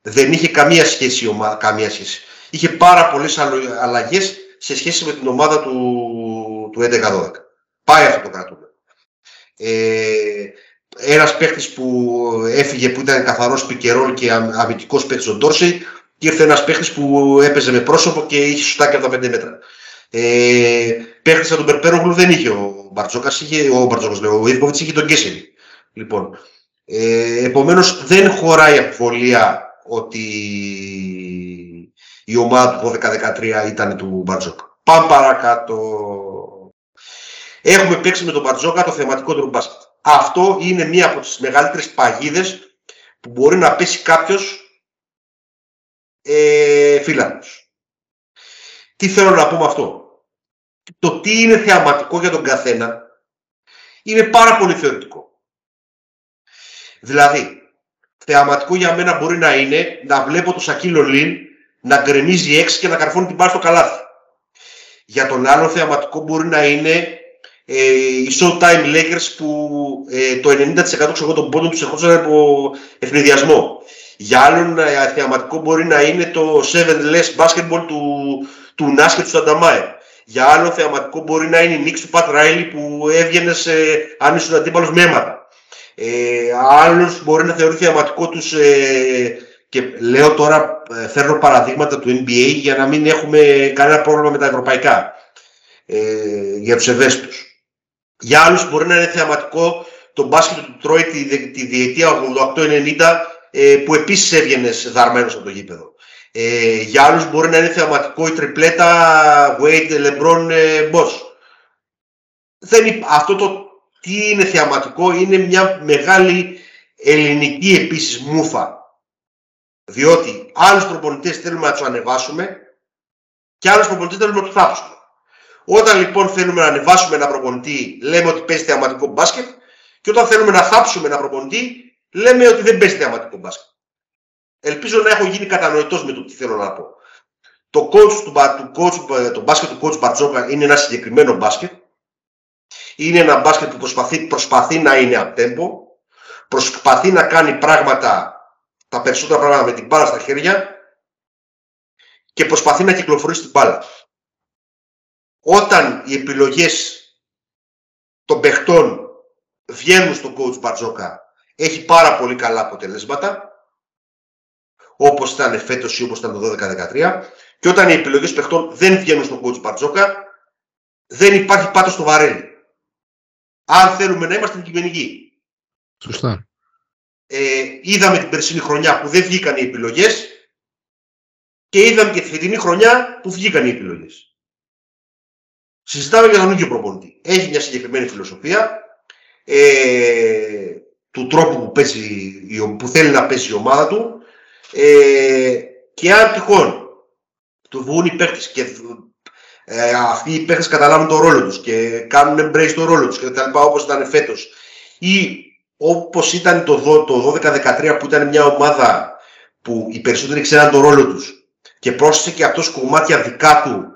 Δεν είχε καμία σχέση η ομάδα, καμία σχέση. Είχε πάρα πολλές αλλαγές σε σχέση με την ομάδα του, του 11-12. Πάει αυτό το κρατούμε. Ε, ένας παίχτης που έφυγε που ήταν καθαρός πικερόλ και αμυντικός παίχτης ο Ντόρση και ήρθε ένας παίχτης που έπαιζε με πρόσωπο και είχε σουτάκι από τα 5 μέτρα. Ε, Παίχτε τον Περπέρογλου δεν είχε ο Μπαρτζόκας, είχε ο Μπαρτζόκας, ο Ιβκοβιτς είχε τον Κέσσερι. Λοιπόν, ε, Επομένως δεν χωράει αμφιβολία ότι η ομάδα του 12-13 ήταν του Μπαρτζόκα. Πάμε παρακάτω. Έχουμε παίξει με τον Μπαρτζόκα το θεματικό του μπάσκετ. Αυτό είναι μία από τις μεγαλύτερες παγίδες που μπορεί να πέσει κάποιος ε, Τι θέλω να πω με αυτό; Το τι είναι θεαματικό για τον καθένα είναι πάρα πολύ θεωρητικό. Δηλαδή, θεαματικό για μένα μπορεί να είναι να βλέπω το Σακίλο Λίν να γκρεμίζει έξι και να καρφώνει την μπάλα στο καλάθι. Για τον άλλο θεαματικό μπορεί να είναι ε, οι Showtime Lakers που ε, το 90% ξέρω, των πόντων τους ερχόντουσαν από ευνηδιασμό. Για άλλον ε, θεαματικό μπορεί να είναι το 7 less basketball του, του Nash και του Σανταμάε. Για άλλο θεαματικό μπορεί να είναι η Knicks του Pat Riley που έβγαινε αν ήσουν αντίπαλος με αίματα. Ε, άλλος μπορεί να θεωρεί θεαματικό τους ε, και λέω τώρα ε, φέρνω παραδείγματα του NBA για να μην έχουμε κανένα πρόβλημα με τα ευρωπαϊκά ε, για τους ευαίσθητους. Για άλλους μπορεί να είναι θεαματικό το μπάσκετ του Τρόι τη, τη διετία 88-90 ε, που επίσης έβγαινε δαρμένος από το γήπεδο. Ε, για άλλους μπορεί να είναι θεαματικό η τριπλέτα Wade, LeBron, ε, Boss. Δεν, αυτό το τι είναι θεαματικό είναι μια μεγάλη ελληνική επίσης μούφα. Διότι άλλους προπονητές θέλουμε να τους ανεβάσουμε και άλλους προπονητές θέλουμε να τους θάψουμε. Όταν λοιπόν θέλουμε να ανεβάσουμε ένα προπονητή, λέμε ότι παίζει θεαματικό μπάσκετ και όταν θέλουμε να θάψουμε ένα προπονητή, λέμε ότι δεν παίζει θεαματικό μπάσκετ. Ελπίζω να έχω γίνει κατανοητός με το τι θέλω να πω. Το, coach του, του coach, το μπάσκετ του coach Μπαρτζόκα είναι ένα συγκεκριμένο μπάσκετ. Είναι ένα μπάσκετ που προσπαθεί, προσπαθεί να είναι απτέμπο, προσπαθεί να κάνει πράγματα, τα περισσότερα πράγματα με την μπάλα στα χέρια και προσπαθεί να κυκλοφορήσει την μπάλα όταν οι επιλογές των παιχτών βγαίνουν στον coach Μπαρτζόκα έχει πάρα πολύ καλά αποτελέσματα όπως ήταν φέτος ή όπως ήταν το 12-13 και όταν οι επιλογές παιχτών δεν βγαίνουν στον coach Μπαρτζόκα δεν υπάρχει πάτος στο βαρέλι. Αν θέλουμε να είμαστε αντικειμενικοί. Σωστά. Ε, είδαμε την περσινή χρονιά που δεν βγήκαν οι επιλογές και είδαμε και τη φετινή χρονιά που βγήκαν οι επιλογές. Συζητάμε για τον ίδιο προπονητή. Έχει μια συγκεκριμένη φιλοσοφία ε, του τρόπου που, παίζει, που θέλει να πέσει η ομάδα του ε, και αν τυχόν του βγουν οι παίχτες και ε, αυτοί οι παίχτες καταλάβουν τον ρόλο τους και κάνουν embrace τον ρόλο τους και τα λοιπά όπως ήταν φέτος ή όπως ήταν το, το 12-13 που ήταν μια ομάδα που οι περισσότεροι ξέραν τον ρόλο τους και πρόσθεσε και αυτός κομμάτια δικά του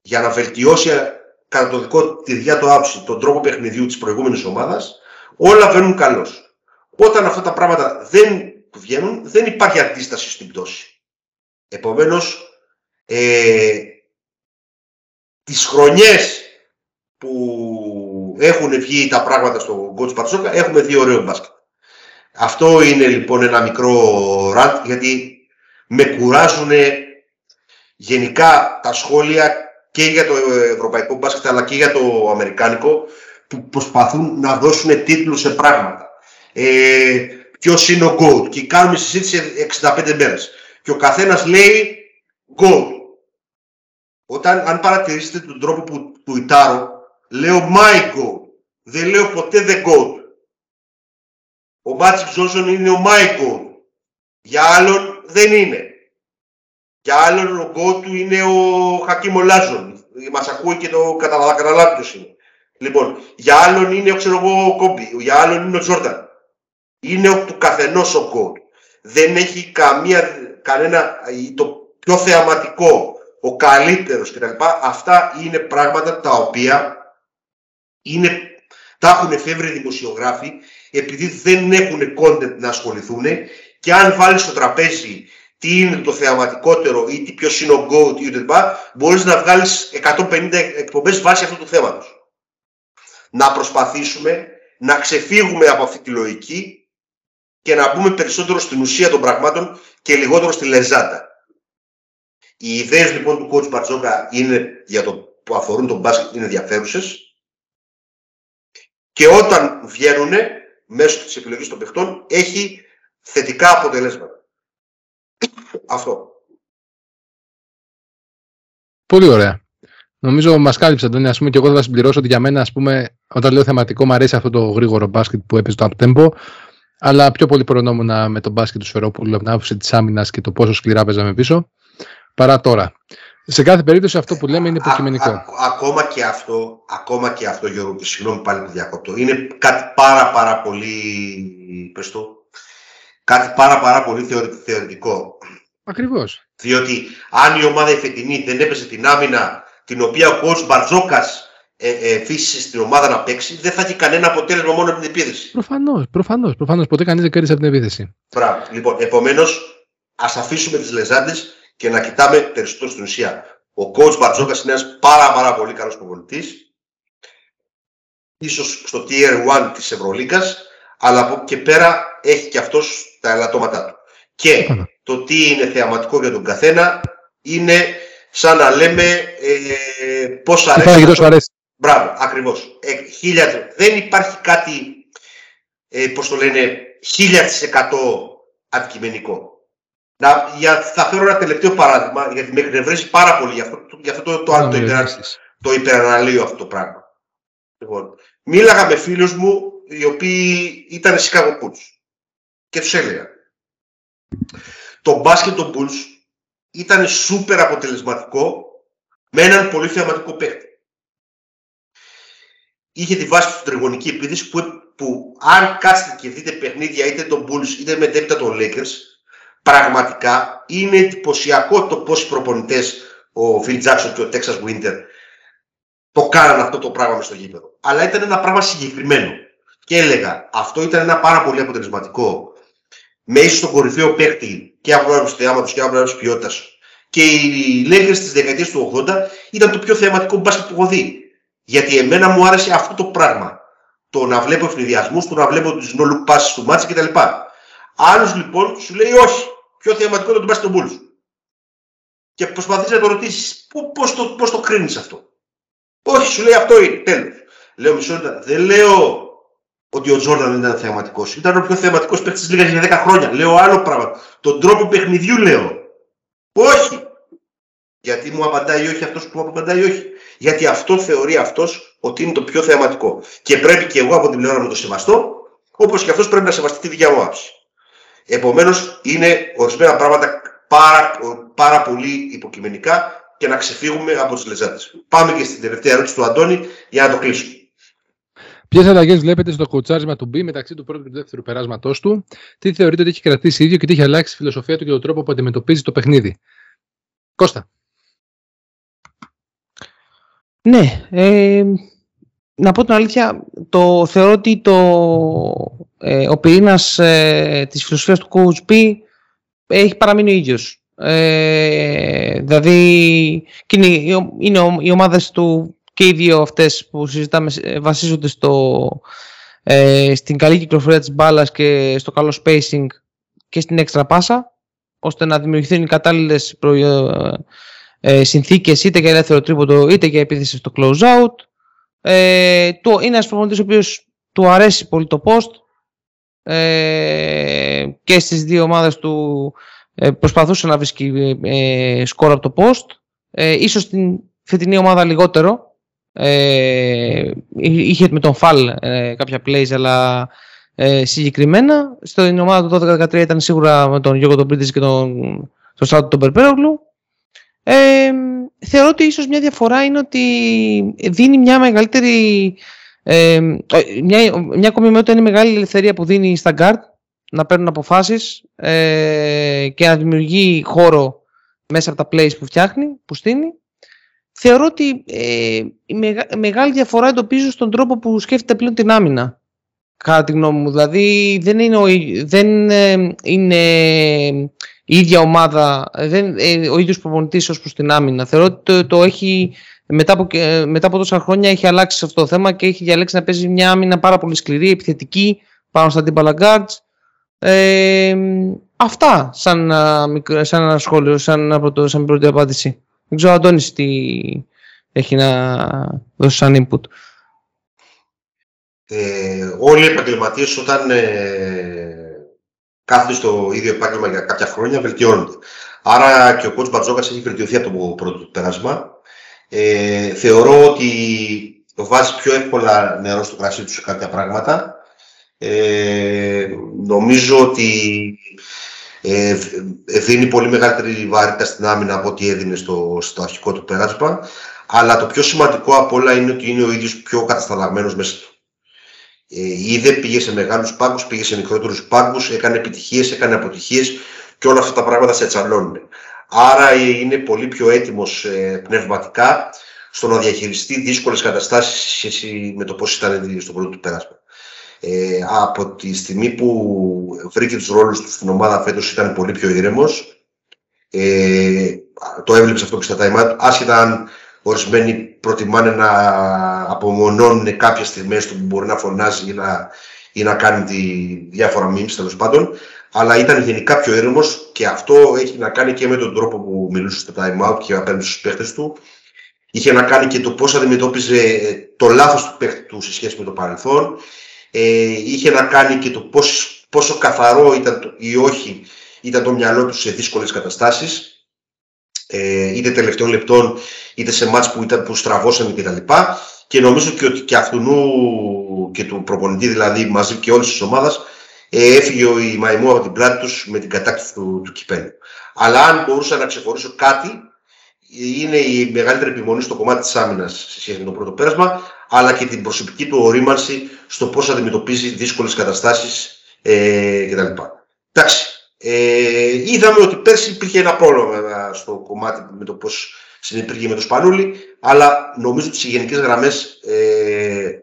για να βελτιώσει κατά το δικό τη διά του άψη τον τρόπο παιχνιδιού της προηγούμενης ομάδας, όλα βαίνουν καλώς. Όταν αυτά τα πράγματα δεν βγαίνουν, δεν υπάρχει αντίσταση στην πτώση. Επομένως, ε, τις χρονιές που έχουν βγει τα πράγματα στο Coach Πατσόκα, έχουμε δει ωραίο μπάσκετ. Αυτό είναι λοιπόν ένα μικρό ραντ, γιατί με κουράζουν γενικά τα σχόλια και για το ευρωπαϊκό μπάσκετ αλλά και για το αμερικάνικο που προσπαθούν να δώσουν τίτλους σε πράγματα. Ε, Ποιος είναι ο GOAT και κάνουμε συζήτηση 65 μέρες. Και ο καθένας λέει GOAT. Όταν, αν παρατηρήσετε τον τρόπο που τουιτάρω, λέω my GOAT. Δεν λέω ποτέ the GOAT. Ο Μάτζικ Τζόνσον είναι ο my GOAT. Για άλλον δεν είναι. Για άλλον ο GOAT του είναι ο Χακίμ Ολάζουον. Μας ακούει και το καταλάβει ποιος είναι. Λοιπόν, για άλλον είναι ο, ξέρω εγώ, ο Κόμπι, για άλλον είναι ο Τζόρνταν. Είναι ο, του καθενός ο γκο. Δεν έχει καμία, κανένα, το πιο θεαματικό, ο καλύτερος κτλ. Αυτά είναι πράγματα τα οποία είναι, τα έχουν εφεύρει δημοσιογράφοι επειδή δεν έχουν content να ασχοληθούν και αν βάλεις στο τραπέζι τι είναι το θεαματικότερο ή τι ποιος είναι ο GOAT ή οτιδήποτε, μπορείς να βγάλεις 150 εκπομπές βάσει αυτού του θέματος. Να προσπαθήσουμε να ξεφύγουμε από αυτή τη λογική και να μπούμε περισσότερο στην ουσία των πραγμάτων και λιγότερο στη λεζάτα. Οι ιδέες λοιπόν του coach Μπαρτζόκα είναι για το που αφορούν τον μπάσκετ είναι ενδιαφέρουσες. Και όταν βγαίνουν μέσω της επιλογής των παιχτών έχει θετικά αποτελέσματα. Αυτό. Πολύ ωραία. Νομίζω μας κάλυψε, Αντώνη. Ας πούμε, και εγώ θα συμπληρώσω ότι για μένα, ας πούμε, όταν λέω θεματικό, μου αρέσει αυτό το γρήγορο μπάσκετ που έπαιζε το uptempo. Αλλά πιο πολύ προνόμουνα με τον μπάσκετ του Σφερόπουλου από την άποψη της άμυνας και το πόσο σκληρά παίζαμε πίσω. Παρά τώρα. Σε κάθε περίπτωση αυτό που λέμε είναι υποκειμενικό. ακόμα και αυτό, ακόμα και αυτό Γιώργο, και συγγνώμη πάλι που διακόπτω, είναι κάτι πάρα πάρα πολύ, πες το, κάτι πάρα πάρα πολύ θεωρητικό. Ακριβώς. Διότι αν η ομάδα η φετινή δεν έπαιζε την άμυνα την οποία ο coach Μπαρτζόκας ε, ε, φύσησε στην ομάδα να παίξει, δεν θα έχει κανένα αποτέλεσμα μόνο από την επίθεση. Προφανώς, προφανώς. Προφανώς. Ποτέ κανείς δεν κέρδισε από την επίθεση. Μπράβο. Λοιπόν, επομένως, ας αφήσουμε τις λεζάντες και να κοιτάμε περισσότερο στην ουσία. Ο coach Μπαρτζόκα είναι ένας πάρα, πάρα πολύ καλός προπονητής. Ίσως στο tier 1 της Ευρωλίγκας, αλλά από εκεί και πέρα έχει και αυτός τα ελαττώματά του. Και το τι είναι θεαματικό για τον καθένα είναι σαν να λέμε ε, πώς αρέσει. τόσο αρέσει. Μπράβο, ακριβώς. Ε, χίλια, δεν υπάρχει κάτι, ε, πώς το λένε, χίλια αντικειμενικό. Να, για, θα φέρω ένα τελευταίο παράδειγμα, γιατί με εκνευρίζει πάρα πολύ για αυτό, για αυτό το, το, το, το, υπερα, το υπεραναλύω αυτό το πράγμα. Λοιπόν, μίλαγα με φίλους μου οι οποίοι ήταν Chicago Bulls και τους έλεγα το μπάσκετ των Bulls ήταν σούπερ αποτελεσματικό με έναν πολύ θεαματικό παίκτη. Είχε τη βάση του τριγωνική επίθεση που, που αν κάτσετε και δείτε παιχνίδια είτε των Bulls είτε με τέτοια των Lakers πραγματικά είναι εντυπωσιακό το πώς οι προπονητές ο Phil Jackson και ο Texas Winter το κάνανε αυτό το πράγμα στο γήπεδο. Αλλά ήταν ένα πράγμα συγκεκριμένο. Και έλεγα, αυτό ήταν ένα πάρα πολύ αποτελεσματικό με ίσως τον κορυφαίο παίκτη και από άποψη θεάματος και από άποψη ποιότητας. Και οι Lakers της δεκαετίας του 80 ήταν το πιο θεαματικό μπάσκετ που έχω δει. Γιατί εμένα μου άρεσε αυτό το πράγμα. Το να βλέπω ευνηδιασμούς, το να βλέπω τις no look passes του μάτσα κτλ. Άλλος λοιπόν σου λέει όχι. Πιο θεαματικό είναι το μπάσκετ των Bulls. Και προσπαθείς να το ρωτήσεις πώς το, πώς το κρίνεις αυτό; Όχι, σου λέει αυτό είναι. Τέλος. Λέω μισό λεπτό. Δεν λέω ότι ο Τζόρνταν δεν ήταν θεαματικός. Ήταν ο πιο θεαματικός παίκτης τη Λίγα για 10 χρόνια. Λέω άλλο πράγμα. Τον τρόπο παιχνιδιού λέω. Όχι. Γιατί μου απαντάει όχι αυτός που μου απαντάει όχι. Γιατί αυτό θεωρεί αυτός ότι είναι το πιο θεαματικό. Και πρέπει και εγώ από την πλευρά μου το σεβαστώ, όπως και αυτός πρέπει να σεβαστεί τη δικιά μου άποψη. Επομένως, είναι ορισμένα πράγματα πάρα, πάρα πολύ υποκειμενικά και να ξεφύγουμε από τι λεζάτε. Πάμε και στην τελευταία ερώτηση του Αντώνη για να το κλείσουμε. Ποιες αλλαγές βλέπετε στο κοτσάρισμα του B μεταξύ του πρώτου και του δεύτερου περάσματός του, τι θεωρείτε ότι έχει κρατήσει ίδιο και τι έχει αλλάξει τη φιλοσοφία του και τον τρόπο που αντιμετωπίζει το παιχνίδι; Κώστα. Ναι, ε, να πω την αλήθεια, το, θεωρώ ότι το, ε, ο πυρήνας ε, της φιλοσοφίας του Coach B έχει παραμείνει ο ίδιος. Ε, δηλαδή, είναι, είναι οι ομάδες του και οι δύο αυτές που συζητάμε ε, βασίζονται στο, ε, στην καλή κυκλοφορία της μπάλας και στο καλό spacing και στην έξτρα πάσα ώστε να δημιουργηθούν οι κατάλληλες συνθήκε ε, συνθήκες είτε για ελεύθερο τρίποντο είτε για επίθεση στο close out. Ε, το, είναι ένας προπονητής ο οποίος του αρέσει πολύ το post ε, και στις δύο ομάδες του ε, προσπαθούσε να βρίσκει ε, σκορ από το post. Ε, ίσως στην φετινή ομάδα λιγότερο ε, είχε με τον Φαλ ε, κάποια plays, αλλά ε, συγκεκριμένα στην ομάδα του 12-13 ήταν σίγουρα με τον Γιώργο τον Πρίτης και τον, τον Στράτο τον Περπέρογλου. Ε, θεωρώ ότι ίσως μια διαφορά είναι ότι δίνει μια μεγαλύτερη ε, μια, μια ακόμη είναι η μεγάλη ελευθερία που δίνει στα guard να παίρνουν αποφάσεις ε, και να δημιουργεί χώρο μέσα από τα plays που φτιάχνει, που στείνει θεωρώ ότι ε, η μεγάλη διαφορά εντοπίζω στον τρόπο που σκέφτεται πλέον την άμυνα. Κατά τη γνώμη μου. Δηλαδή δεν είναι, ο, δεν, ε, είναι η ίδια ομάδα, δεν, ε, ο ίδιος προπονητής ως προς την άμυνα. Θεωρώ ότι το, έχει, μετά από, μετά από τόσα χρόνια έχει αλλάξει αυτό το θέμα και έχει διαλέξει να παίζει μια άμυνα πάρα πολύ σκληρή, επιθετική, πάνω στα αντίπαλα guards. Ε, αυτά σαν, σαν ένα σχόλιο, σαν, σαν πρώτη απάντηση. Δεν ξέρω, Αντώνης, τι, έχει να δώσει σαν input. Ε, όλοι οι επαγγελματίες όταν ε, κάθονται στο ίδιο επάγγελμα για κάποια χρόνια βελτιώνονται. Άρα και ο coach Μπαρτζόκα έχει βελτιωθεί από το πρώτο του πέρασμα. Ε, θεωρώ ότι βάζει πιο εύκολα νερό στο κρασί του σε κάποια πράγματα. Ε, νομίζω ότι ε, δίνει πολύ μεγαλύτερη βαρύτητα στην άμυνα από ό,τι έδινε στο, στο αρχικό του πέρασμα. Αλλά το πιο σημαντικό από όλα είναι ότι είναι ο ίδιος πιο κατασταλαγμένος μέσα του. Ε, είδε, πήγε σε μεγάλους πάγκους, πήγε σε μικρότερους πάγκους, έκανε επιτυχίες, έκανε αποτυχίες και όλα αυτά τα πράγματα σε τσαλώνουν. Άρα ε, είναι πολύ πιο έτοιμος ε, πνευματικά στο να διαχειριστεί δύσκολες καταστάσεις σε σχέση με το πώς ήταν στο πρώτο του πέρασμα. Ε, από τη στιγμή που βρήκε τους ρόλους του στην ομάδα φέτος ήταν πολύ πιο ήρεμος. Ε, το έβλεψε αυτό και στα time άσχετα αν ορισμένοι προτιμάνε να απομονώνουν κάποιες στιγμές του που μπορεί να φωνάζει ή να, ή να κάνει τη διάφορα memes τέλος πάντων. Αλλά ήταν γενικά πιο ήρεμος και αυτό έχει να κάνει και με τον τρόπο που μιλούσε στο time out και απέναντι στους παίχτες του. Είχε να κάνει και το πώς αντιμετώπιζε το λάθος του παίχτη του σε σχέση με το παρελθόν ε, είχε να κάνει και το πώς, πόσο καθαρό ήταν ή όχι ήταν το μυαλό του σε δύσκολες καταστάσεις ε, είτε τελευταίων λεπτών είτε σε μάτς που, ήταν, που στραβώσανε κτλ. Και νομίζω και ότι και αυτού και του προπονητή δηλαδή μαζί και όλης της ομάδας ε, έφυγε ο Μαϊμού από την πλάτη τους με την κατάκτηση του, του κυπέλου. Αλλά αν μπορούσα να ξεχωρίσω κάτι είναι η μεγαλύτερη επιμονή στο κομμάτι της άμυνας σε σχέση με το πρώτο πέρασμα αλλά και την προσωπική του ορίμανση στο πώς αντιμετωπίζει δύσκολες καταστάσεις ε, κτλ. Εντάξει, ε, είδαμε ότι πέρσι υπήρχε ένα πρόβλημα στο κομμάτι με το πώς συνεπήρχε με το Σπανούλη, αλλά νομίζω ότι σε γενικές γραμμές ε,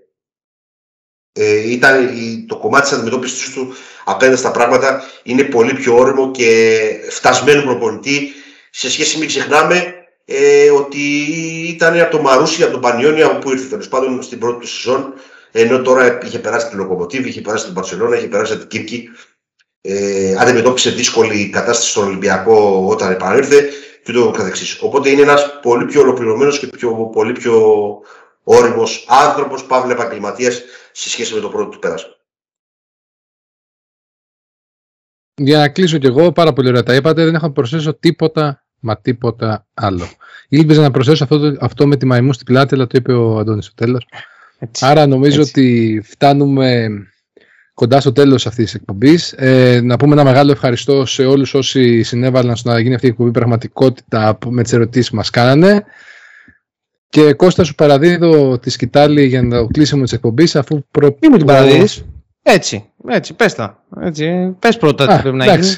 ε, ήταν το κομμάτι της αντιμετώπισης του απέναντι στα πράγματα είναι πολύ πιο όριμο και φτασμένο προπονητή σε σχέση μην ξεχνάμε ε, ότι ήταν από το Μαρούσι, από τον Πανιόνι, από που ήρθε τέλος πάντων στην πρώτη του σεζόν. Ενώ τώρα είχε περάσει την Λοκομοτίβ, είχε περάσει την Παρσελόνα, είχε περάσει την Κύρκη. Ε, αντιμετώπισε δύσκολη κατάσταση στον Ολυμπιακό όταν επανήλθε και το καθεξής. Οπότε είναι ένας πολύ πιο ολοκληρωμένος και πιο, πολύ πιο όριμο άνθρωπος, παύλα επαγγελματίας σε σχέση με το πρώτο του πέρασμα. Για να κλείσω κι εγώ, πάρα πολύ ωραία τα είπατε. Δεν έχω να προσθέσω τίποτα Μα τίποτα άλλο. Ήλπιζα να προσθέσω αυτό, αυτό με τη μαϊμού στην πλάτη, αλλά το είπε ο Αντώνης στο τέλος. Άρα νομίζω ότι φτάνουμε κοντά στο τέλος αυτής της εκπομπής. Ε, να πούμε ένα μεγάλο ευχαριστώ σε όλους όσοι συνέβαλαν στο να γίνει αυτή η εκπομπή πραγματικότητα με τις ερωτήσεις που μας κάνανε. Και Κώστα σου παραδίδω τη σκητάλη για να το κλείσουμε της εκπομπής αφού προ... Τι μου την παραδίδεις. Έτσι, έτσι, πες τα. Έτσι, πες πρώτα τι πρέπει να γίνει.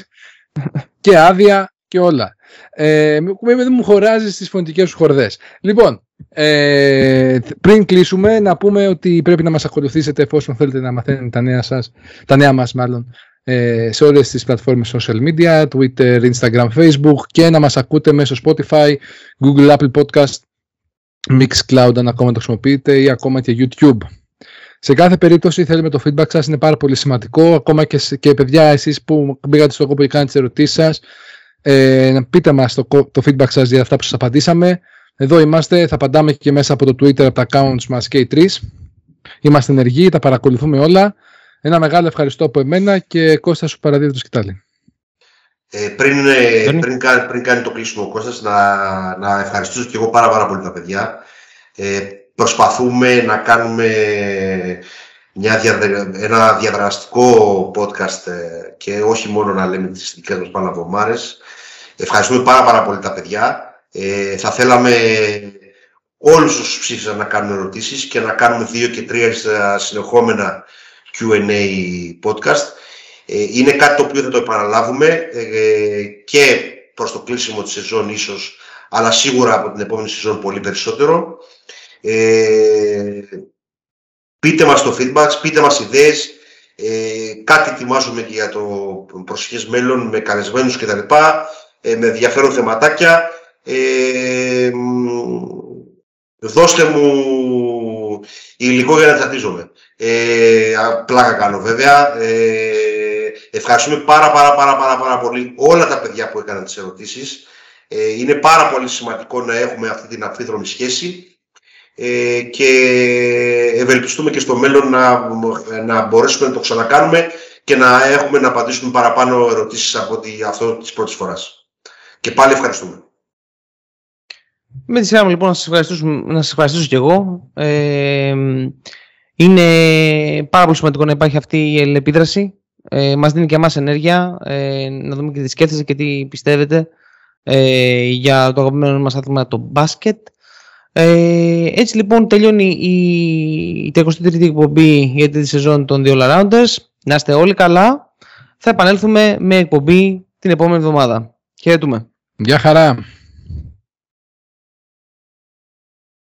Και άδεια και όλα. Ε, δεν μου χωράζεις στις φωνητικές σου χορδές. Λοιπόν, ε, πριν κλείσουμε να πούμε ότι πρέπει να μας ακολουθήσετε εφόσον θέλετε να μαθαίνετε τα νέα, σας, τα νέα μας μάλλον ε, σε όλες τις πλατφόρμες social media, Twitter, Instagram, Facebook και να μας ακούτε μέσω Spotify, Google, Apple Podcast, Mixcloud αν ακόμα το χρησιμοποιείτε ή ακόμα και YouTube. Σε κάθε περίπτωση θέλουμε το feedback σας, είναι πάρα πολύ σημαντικό. Ακόμα και, και παιδιά εσείς που μπήκατε στο κόπο και κάνετε τις ερωτήσεις σας, ε, πείτε μας το, το feedback σας για αυτά που σας απαντήσαμε. Εδώ είμαστε, θα απαντάμε και μέσα από το Twitter, από τα accounts μας και οι τρεις. Είμαστε ενεργοί, τα παρακολουθούμε όλα. Ένα μεγάλο ευχαριστώ από εμένα και Κώστα σου παραδίδω το σκητάλι. Ε, πριν, ε, πριν, κάνει, πριν κάνει το κλείσιμο ο Κώστας, να, να ευχαριστήσω και εγώ πάρα, πάρα πολύ τα παιδιά. Ε, προσπαθούμε να κάνουμε μια ένα διαδραστικό podcast ε, και όχι μόνο να λέμε τις δικές μας παναβομάρες. Ευχαριστούμε πάρα πάρα πολύ τα παιδιά. Ε, θα θέλαμε όλους τους ψήφισαν να κάνουν ερωτήσεις και να κάνουμε δύο και τρία συνεχόμενα Q&A podcast. Ε, είναι κάτι το οποίο θα το επαναλάβουμε ε, και προς το κλείσιμο της σεζόν ίσως, αλλά σίγουρα από την επόμενη σεζόν πολύ περισσότερο. Ε, πείτε μας το feedback, πείτε μας ιδέες, ε, κάτι ετοιμάζουμε και για το προσεχές μέλλον με καλεσμένους κτλ. Ε, με ενδιαφέρον θεματάκια. Ε, δώστε μου υλικό για να τσατίζομαι. Ε, πλάκα κάνω βέβαια. Ε, ευχαριστούμε πάρα πάρα πάρα πάρα πάρα πολύ όλα τα παιδιά που έκαναν τις ερωτήσεις. Ε, είναι πάρα πολύ σημαντικό να έχουμε αυτή την αμφίδρομη σχέση ε, και ευελπιστούμε και στο μέλλον να, να μπορέσουμε να το ξανακάνουμε και να έχουμε να απαντήσουμε παραπάνω ερωτήσεις από τη, αυτό της πρώτης φοράς. Και πάλι ευχαριστούμε. Με τη σειρά μου λοιπόν να σας ευχαριστήσω, να σας ευχαριστήσω και εγώ. Ε, είναι πάρα πολύ σημαντικό να υπάρχει αυτή η ελεπίδραση. Ε, μας δίνει και εμάς ενέργεια, ε, να δούμε και τι σκέφτεστε και τι πιστεύετε ε, για το αγαπημένο μας άθλημα το μπάσκετ. Ε, έτσι λοιπόν τελειώνει η, η 33η εκπομπή για τη σεζόν των δύο Rounders. Να είστε όλοι καλά. Θα επανέλθουμε με εκπομπή την επόμενη εβδομάδα. Χαιρετούμε. Γεια χαρά.